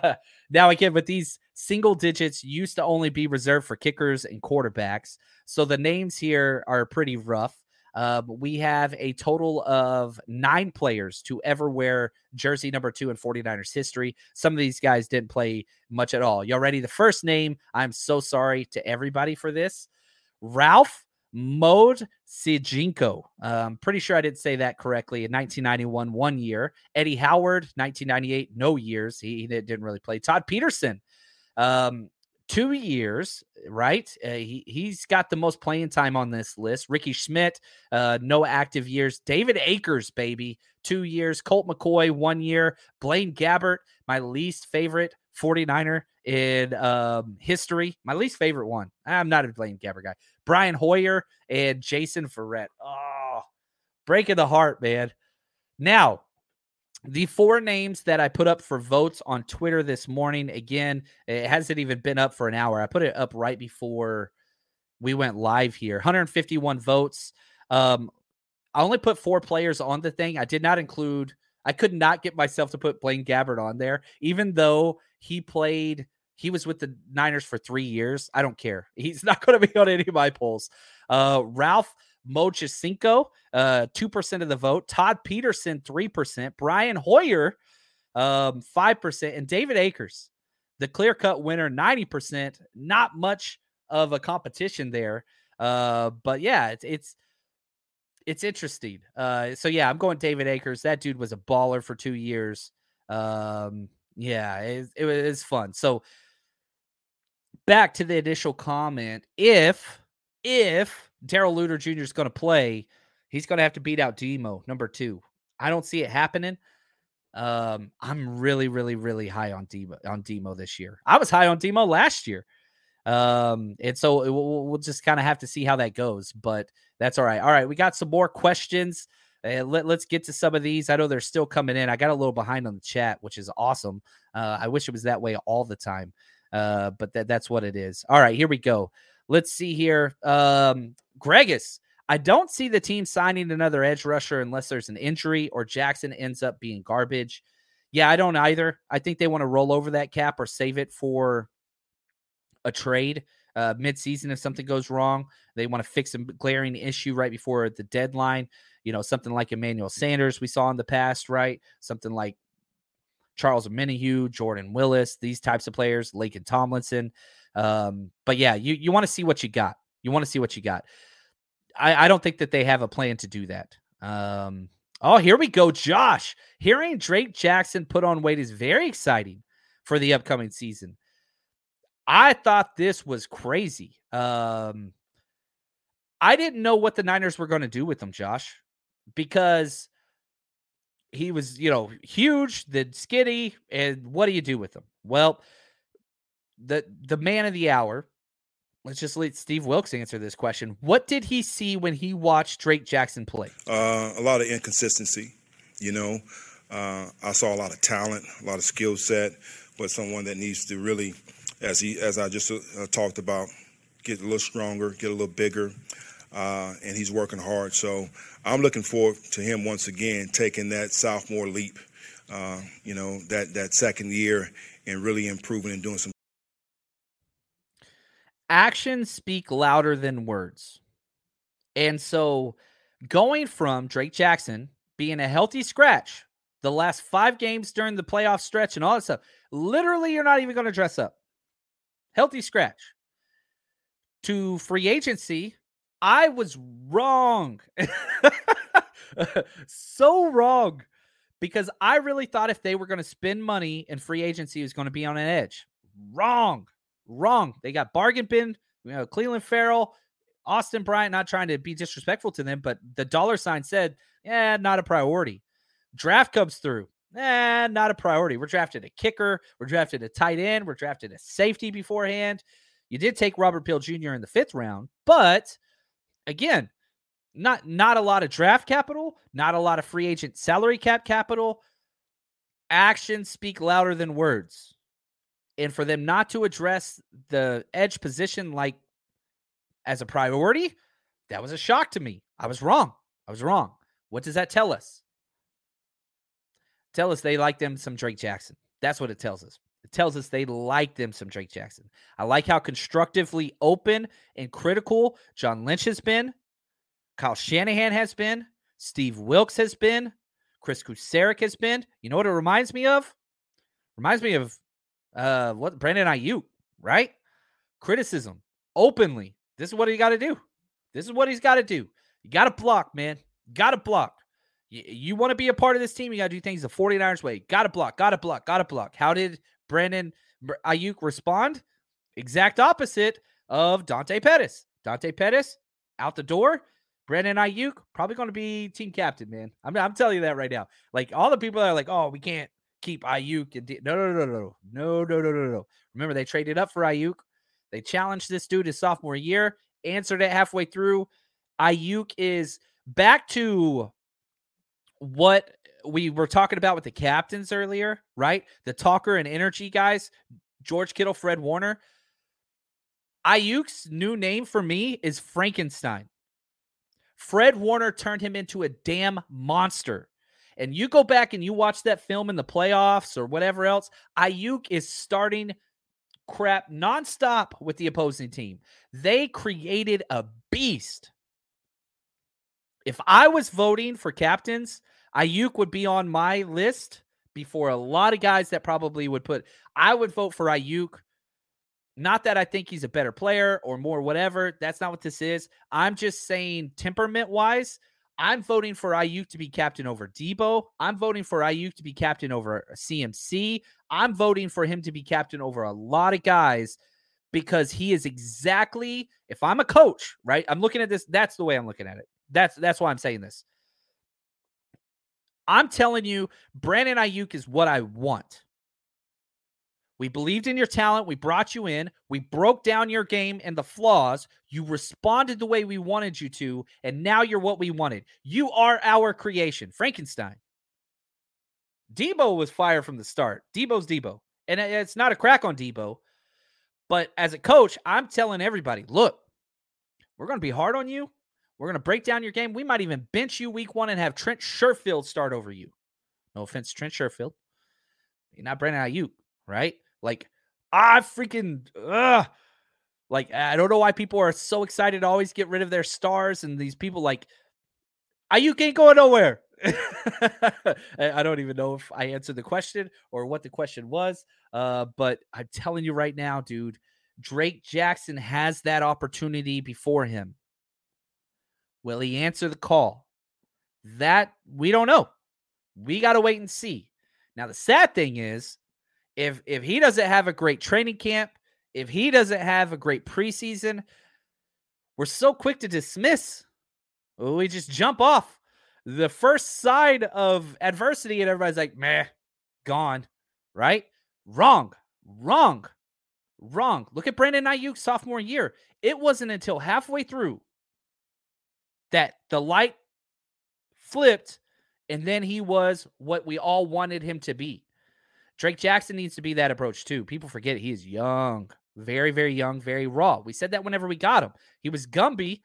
now again, with these single digits used to only be reserved for kickers and quarterbacks. So the names here are pretty rough. Uh, we have a total of nine players to ever wear jersey number two in 49ers history. Some of these guys didn't play much at all. Y'all ready? The first name, I'm so sorry to everybody for this. Ralph Mode Sijinko. I'm um, pretty sure I didn't say that correctly. In 1991, one year. Eddie Howard, 1998, no years. He, he didn't really play. Todd Peterson, um, two years, right? Uh, he, he's got the most playing time on this list. Ricky Schmidt, uh, no active years. David Akers, baby, two years. Colt McCoy, one year. Blaine Gabbert, my least favorite 49er in um, history. My least favorite one. I'm not a Blaine Gabbert guy. Brian Hoyer and Jason Verrett. Oh, breaking the heart, man. Now, the four names that I put up for votes on Twitter this morning, again, it hasn't even been up for an hour. I put it up right before we went live here. 151 votes. Um, I only put four players on the thing. I did not include, I could not get myself to put Blaine Gabbert on there, even though he played, he was with the Niners for three years. I don't care. He's not going to be on any of my polls. Uh, Ralph Mochacinco, uh, 2% of the vote. Todd Peterson, 3%. Brian Hoyer, um, 5%. And David Akers, the clear cut winner, 90%. Not much of a competition there. Uh, but yeah, it's, it's, it's interesting. Uh, so yeah, I'm going David Akers. That dude was a baller for two years. Um, yeah, it, it was fun. So back to the initial comment. If, if Darrell Luter Jr. is going to play, he's going to have to beat out Demo, number two. I don't see it happening. Um, I'm really, really, really high on Demo on Demo this year. I was high on Demo last year. Um, and so we'll, we'll just kind of have to see how that goes, but that's all right. All right, we got some more questions. Uh, let, us get to some of these. I know they're still coming in. I got a little behind on the chat, which is awesome. Uh, I wish it was that way all the time, uh, but that, that's what it is. All right, here we go. Let's see here. Um, Gregus, I don't see the team signing another edge rusher unless there's an injury or Jackson ends up being garbage. Yeah, I don't either. I think they want to roll over that cap or save it for a trade uh, midseason if something goes wrong. They want to fix a glaring issue right before the deadline. You know, something like Emmanuel Sanders we saw in the past, right? Something like Charles Omenihu, Jordan Willis, these types of players, Laken Tomlinson. Um, but yeah, you you want to see what you got. You want to see what you got. I, I don't think that they have a plan to do that. Um, oh, here we go, Josh. Hearing Drake Jackson put on weight is very exciting for the upcoming season. I thought this was crazy. Um, I didn't know what the Niners were going to do with him, Josh, because he was, you know, huge, then skinny, and what do you do with him? Well, the the man of the hour. Let's just let Steve Wilks answer this question. What did he see when he watched Drake Jackson play? Uh, a lot of inconsistency. You know, uh, I saw a lot of talent, a lot of skill set, but someone that needs to really, as he as I just uh, talked about, get a little stronger, get a little bigger, uh, and he's working hard. So I'm looking forward to him once again taking that sophomore leap. Uh, you know, that that second year and really improving and doing some actions speak louder than words. And so going from Drake Jackson being a healthy scratch the last five games during the playoff stretch and all that stuff, literally, you're not even going to dress up. Healthy scratch to free agency. I was wrong. so wrong because I really thought if they were going to spend money and free agency was going to be on an edge. Wrong. Wrong. They got bargain bin, you know, Clelin Ferrell, Austin Bryant, not trying to be disrespectful to them, but the dollar sign said, yeah, not a priority. Draft comes through. Eh, not a priority. We're drafting a kicker. We're drafting a tight end. We're drafting a safety beforehand. You did take Robert Beal Jr. in the fifth round, but again, not not a lot of draft capital, not a lot of free agent salary cap capital. Actions speak louder than words. And for them not to address the edge position like as a priority, that was a shock to me. I was wrong. I was wrong. What does that tell us? Tell us they like them some Drake Jackson. That's what it tells us. Tells us they like them some Drake Jackson. I like how constructively open and critical John Lynch has been, Kyle Shanahan has been, Steve Wilks has been, Kris Kocurek has been. You know what it reminds me of? Reminds me of uh what Brandon Aiyuk, right? Criticism openly. This is what he got to do. This is what he's got to do. You got to block, man. Got to block. You, you want to be a part of this team, you got to do things the 49ers way. Got to block, got to block, got to block. How did Brandon Aiyuk respond? Exact opposite of Dante Pettis. Dante Pettis out the door. Brandon Aiyuk probably going to be team captain, man. I'm, I'm telling you that right now. Like all the people that are like, oh, we can't keep Aiyuk. And no, no, no, no, no, no, no, no, no, no. Remember, they traded up for Aiyuk. They challenged this dude his sophomore year, answered it halfway through. Aiyuk is back to what we were talking about with the captains earlier, right? The talker and energy guys, George Kittle, Fred Warner. Aiyuk's new name for me is Frankenstein. Fred Warner turned him into a damn monster. And you go back and you watch that film in the playoffs or whatever else, Aiyuk is starting crap nonstop with the opposing team. They created a beast. If I was voting for captains, Aiyuk would be on my list before a lot of guys that probably would put. I would vote for Aiyuk. Not that I think he's a better player or more whatever. That's not what this is. I'm just saying temperament wise, I'm voting for Aiyuk to be captain over Deebo. I'm voting for Aiyuk to be captain over CMC. I'm voting for him to be captain over a lot of guys because he is exactly if I'm a coach, right? I'm looking at this that's the way I'm looking at it. That's that's why I'm saying this. I'm telling you, Brandon Aiyuk is what I want. We believed in your talent. We brought you in. We broke down your game and the flaws. You responded the way we wanted you to. And now you're what we wanted. You are our creation, Frankenstein. Deebo was fired from the start. Deebo's Deebo. And it's not a crack on Deebo. But as a coach, I'm telling everybody look, we're going to be hard on you. We're going to break down your game. We might even bench you week one and have Trent Sherfield start over you. No offense, Trent Sherfield. You're not Brandon Aiyuk, right? Like, I freaking, ugh. Like, I don't know why people are so excited to always get rid of their stars and these people like, Aiyuk ain't going nowhere. I don't even know if I answered the question or what the question was. Uh, but I'm telling you right now, dude, Drake Jackson has that opportunity before him. Will he answer the call? That we don't know. We got to wait and see. Now the sad thing is if if he doesn't have a great training camp, if he doesn't have a great preseason, we're so quick to dismiss. We just jump off the first side of adversity and everybody's like, "Meh, gone." Right? Wrong. Wrong. Wrong. Look at Brandon Aiyuk sophomore year. It wasn't until halfway through that the light flipped and then he was what we all wanted him to be. Drake Jackson needs to be that approach too. People forget he is young, very, very young, very raw. We said that whenever we got him. He was Gumby,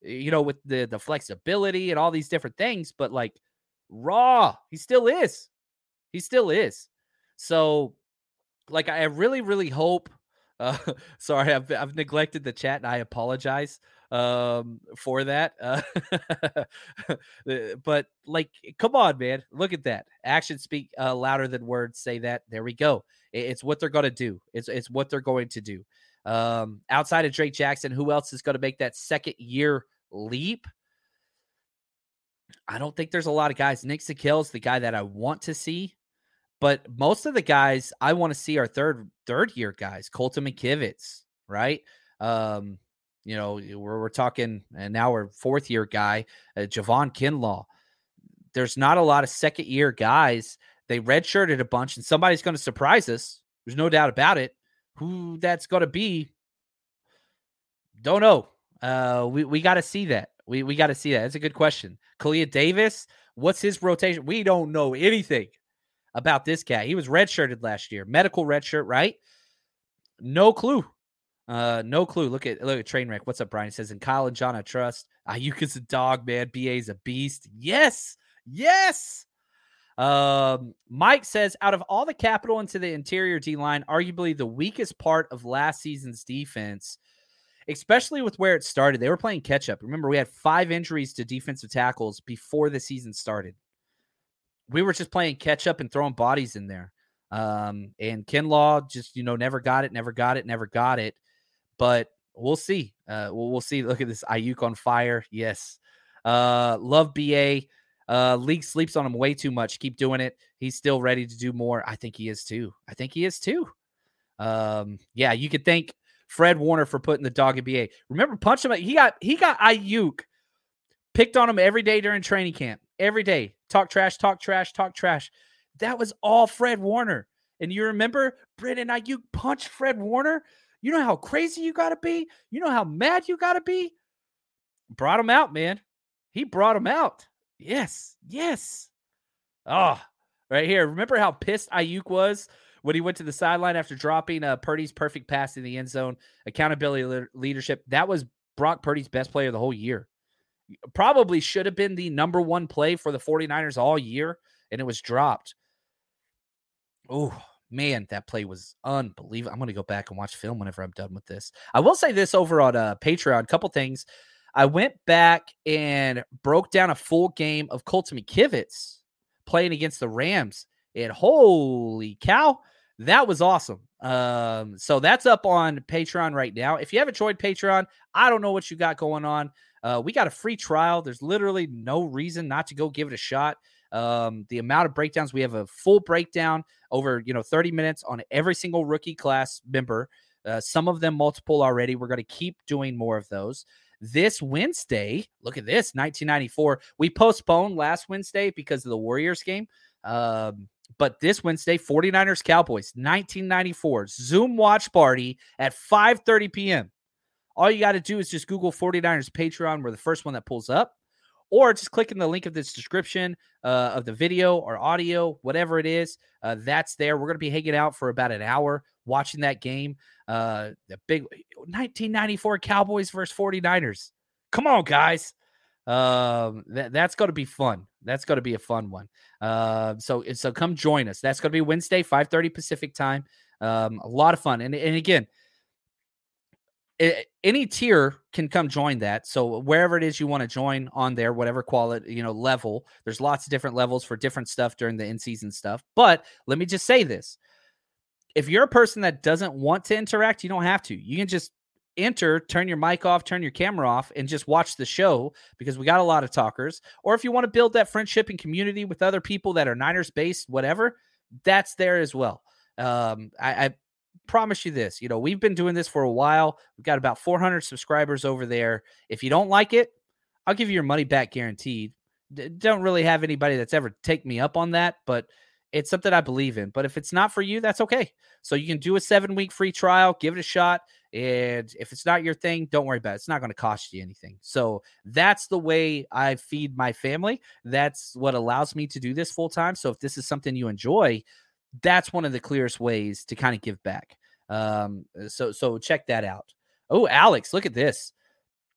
you know, with the the flexibility and all these different things, but like raw, he still is. He still is. So, like, I really, really hope. Uh, sorry, I've I've neglected the chat, and I apologize um, for that. Uh, but like, come on, man, look at that. Actions speak uh, louder than words. Say that. There we go. It's what they're to do. It's it's what they're going to do. Um, outside of Drake Jackson, who else is going to make that second year leap? I don't think there's a lot of guys. Nick is the guy that I want to see, but most of the guys I want to see are third third year guys. Colton McKivitz, right? Um, you know, we're, we're talking, and now we're fourth year guy, uh, Javon Kinlaw. There's not a lot of second year guys. They redshirted a bunch, and somebody's going to surprise us. There's no doubt about it. Who that's going to be, don't know. Uh, we we got to see that. We we got to see that. That's a good question. Kalia Davis, what's his rotation? We don't know anything about this guy. He was redshirted last year, medical redshirt, right? No clue. Uh, no clue. Look at look at train wreck. What's up, Brian? Says, "In Kyle and John, I trust. Aiyuk's a dog, man. BA's a beast. Yes, yes." Um, Mike says, out of all the capital into the interior D line, arguably the weakest part of last season's defense, especially with where it started. They were playing catch up. Remember, we had five injuries to defensive tackles before the season started. We were just playing catch up and throwing bodies in there. Um, and Kinlaw just, you know, never got it, never got it, never got it. But we'll see. Uh, we'll, we'll see. Look at this Aiyuk on fire. Yes. Uh, love BA. Uh, League sleeps on him way too much. Keep doing it. He's still ready to do more. I think he is too. I think he is too. Um, yeah, you could thank Fred Warner for putting the dog in BA. Remember, punch him. He got he got Aiyuk picked on him every day during training camp. Every day, talk trash, talk trash, talk trash. That was all Fred Warner. And you remember Brandon Aiyuk punched Fred Warner? You know how crazy you got to be? You know how mad you got to be? Brought him out, man. He brought him out. Yes. Yes. Oh, right here. Remember how pissed Aiyuk was when he went to the sideline after dropping uh, Purdy's perfect pass in the end zone? Accountability le- leadership. That was Brock Purdy's best play of the whole year. Probably should have been the number one play for the 49ers all year, and it was dropped. Oh, man, that play was unbelievable. I'm going to go back and watch film whenever I'm done with this. I will say this over on uh, Patreon, a couple things. I went back and broke down a full game of Colton McKivitz playing against the Rams. And holy cow, that was awesome. Um, so that's up on Patreon right now. If you haven't joined Patreon, I don't know what you got going on. Uh, we got a free trial. There's literally no reason not to go give it a shot. Um, the amount of breakdowns we have a full breakdown over you know 30 minutes on every single rookie class member. Uh, some of them multiple already. We're going to keep doing more of those. This Wednesday, look at this 1994. We postponed last Wednesday because of the Warriors game. Um, but this Wednesday, 49ers Cowboys 1994 Zoom watch party at 5 30 p.m. All you got to do is just Google 49ers Patreon. We're the first one that pulls up or just click in the link of this description uh, of the video or audio, whatever it is. Uh, that's there. We're going to be hanging out for about an hour watching that game. Uh, the big 1994 Cowboys versus 49ers. Come on, guys. Um, that, that's going to be fun. That's going to be a fun one. Uh, so so come join us. That's going to be Wednesday, 5:30 Pacific time. Um, a lot of fun. And and again, any tier can come join that. So wherever it is you want to join on there, whatever quality, you know, level, there's lots of different levels for different stuff during the in-season stuff. But let me just say this. If you're a person that doesn't want to interact, you don't have to. You can just enter, turn your mic off, turn your camera off, and just watch the show because we got a lot of talkers. Or if you want to build that friendship and community with other people that are Niners based, whatever, that's there as well. Um, I, I promise you this you know we've been doing this for a while we've got about 400 subscribers over there if you don't like it i'll give you your money back guaranteed D- don't really have anybody that's ever take me up on that but it's something i believe in but if it's not for you that's okay so you can do a seven week free trial give it a shot and if it's not your thing don't worry about it it's not going to cost you anything so that's the way i feed my family that's what allows me to do this full time so if this is something you enjoy that's one of the clearest ways to kind of give back. Um, so so check that out. Oh, Alex, look at this.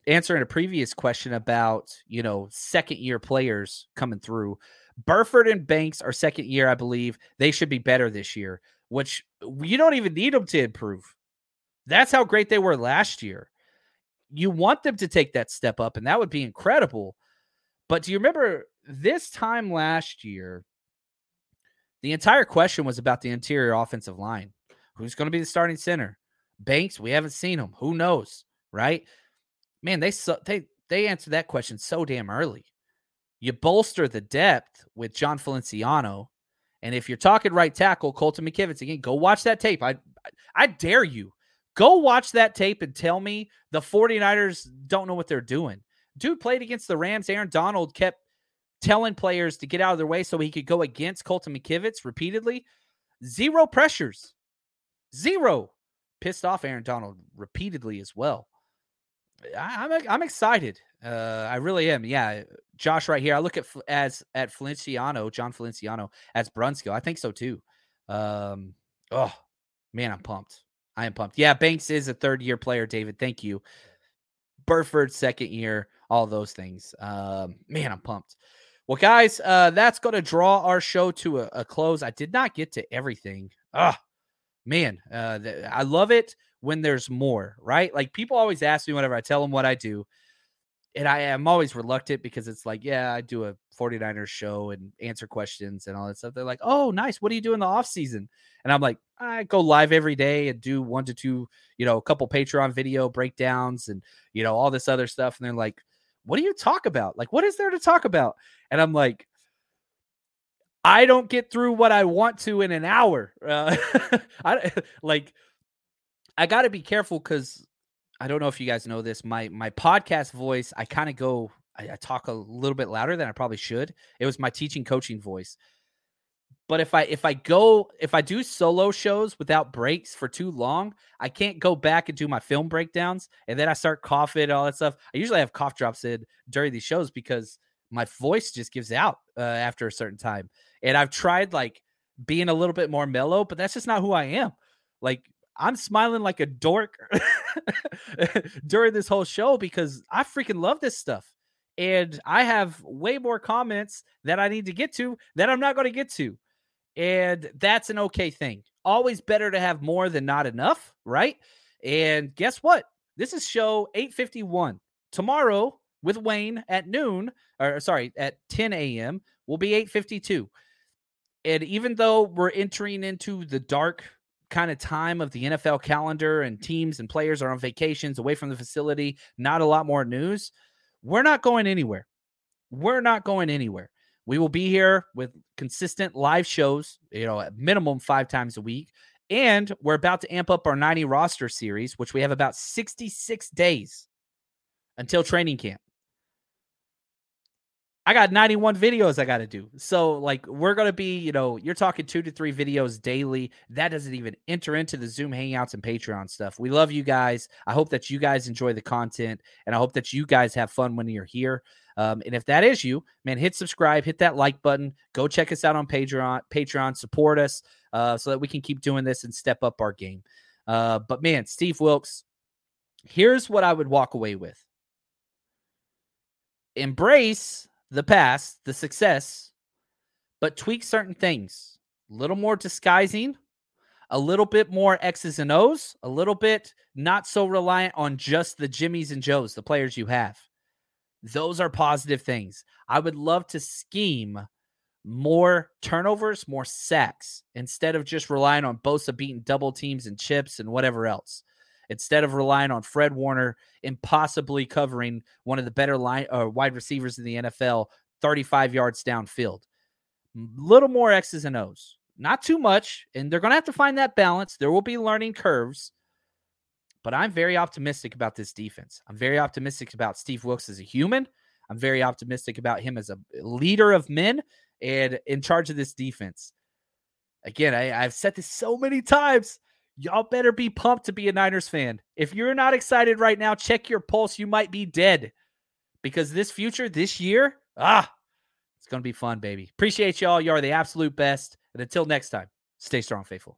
Answering a previous question about you know second year players coming through. Burford and Banks are second year, I believe. They should be better this year, which you don't even need them to improve. That's how great they were last year. You want them to take that step up, and that would be incredible. But do you remember this time last year? The entire question was about the interior offensive line. Who's going to be the starting center? Banks, we haven't seen him. Who knows, right? Man, they they they answered that question so damn early. You bolster the depth with Jon Feliciano, and if you're talking right tackle, Colton McKivitz again, go watch that tape. I I dare you Go watch that tape and tell me the 49ers don't know what they're doing. Dude played against the Rams. Aaron Donald kept telling players to get out of their way so he could go against Colton McKivitz repeatedly. Zero pressures. Zero. Pissed off Aaron Donald repeatedly as well. I, am I'm, I'm excited. Uh, I really am. Yeah, Josh, right here. I look at as at Feliciano, Jon Feliciano as Brunskill. I think so too. Um, oh man, I'm pumped. I am pumped. Yeah, Banks is a third year player. David, thank you. Burford second year. All those things. Um, man, I'm pumped. Well, guys, uh, that's going to draw our show to a, a, close. I did not get to everything. Ah, man, uh, th- I love it when there's more, right? Like people always ask me whenever I tell them what I do. And I am always reluctant because it's like, yeah, I do a 49ers show and answer questions and all that stuff. They're like, oh, nice. What do you do in the off season? And I'm like, I go live every day and do one to two, you know, a couple Patreon video breakdowns and, you know, all this other stuff. And they're like, what do you talk about? Like, what is there to talk about? And I'm like, I don't get through what I want to in an hour. Uh, I like, I got to be careful because I don't know if you guys know this. My my podcast voice, I kind of go, I, I talk a little bit louder than I probably should. It was my teaching coaching voice. But if I if I go if I do solo shows without breaks for too long, I can't go back and do my film breakdowns and then I start coughing and all that stuff. I usually have cough drops in during these shows because my voice just gives out uh, after a certain time. And I've tried like being a little bit more mellow, but that's just not who I am. Like I'm smiling like a dork during this whole show because I freaking love this stuff. And I have way more comments that I need to get to that I'm not going to get to. And that's an okay thing. Always better to have more than not enough, right? And guess what? This is show 851. Tomorrow with Wayne at noon, or sorry, at 10 a.m. will be 852. And even though we're entering into the dark kind of time of the NFL calendar and teams and players are on vacations away from the facility, not a lot more news, we're not going anywhere. We're not going anywhere. We will be here with consistent live shows, you know, at minimum five times a week. And we're about to amp up our 90 roster series, which we have about 66 days until training camp. I got 91 videos I got to do. So, like, we're going to be, you know, you're talking two to three videos daily. That doesn't even enter into the Zoom Hangouts and Patreon stuff. We love you guys. I hope that you guys enjoy the content and I hope that you guys have fun when you're here. Um, and if that is you, man, hit subscribe, hit that like button, go check us out on Patreon, Patreon, support us uh, so that we can keep doing this and step up our game. Uh, but man, Steve Wilks, here's what I would walk away with embrace the past, the success, but tweak certain things. A little more disguising, a little bit more X's and O's, a little bit not so reliant on just the Jimmies and Joes, the players you have. Those are positive things. I would love to scheme more turnovers, more sacks, instead of just relying on Bosa beating double teams and chips and whatever else. Instead of relying on Fred Warner impossibly covering one of the better line uh, wide receivers in the NFL 35 yards downfield. Little more X's and O's. Not too much, and they're going to have to find that balance. There will be learning curves, but I'm very optimistic about this defense. I'm very optimistic about Steve Wilks as a human. I'm very optimistic about him as a leader of men and in charge of this defense. Again, I, have said this so many times. Y'all better be pumped to be a Niners fan. If you're not excited right now, check your pulse. You might be dead because this future, this year, ah, it's going to be fun, baby. Appreciate y'all. You are the absolute best. And until next time, stay strong, faithful.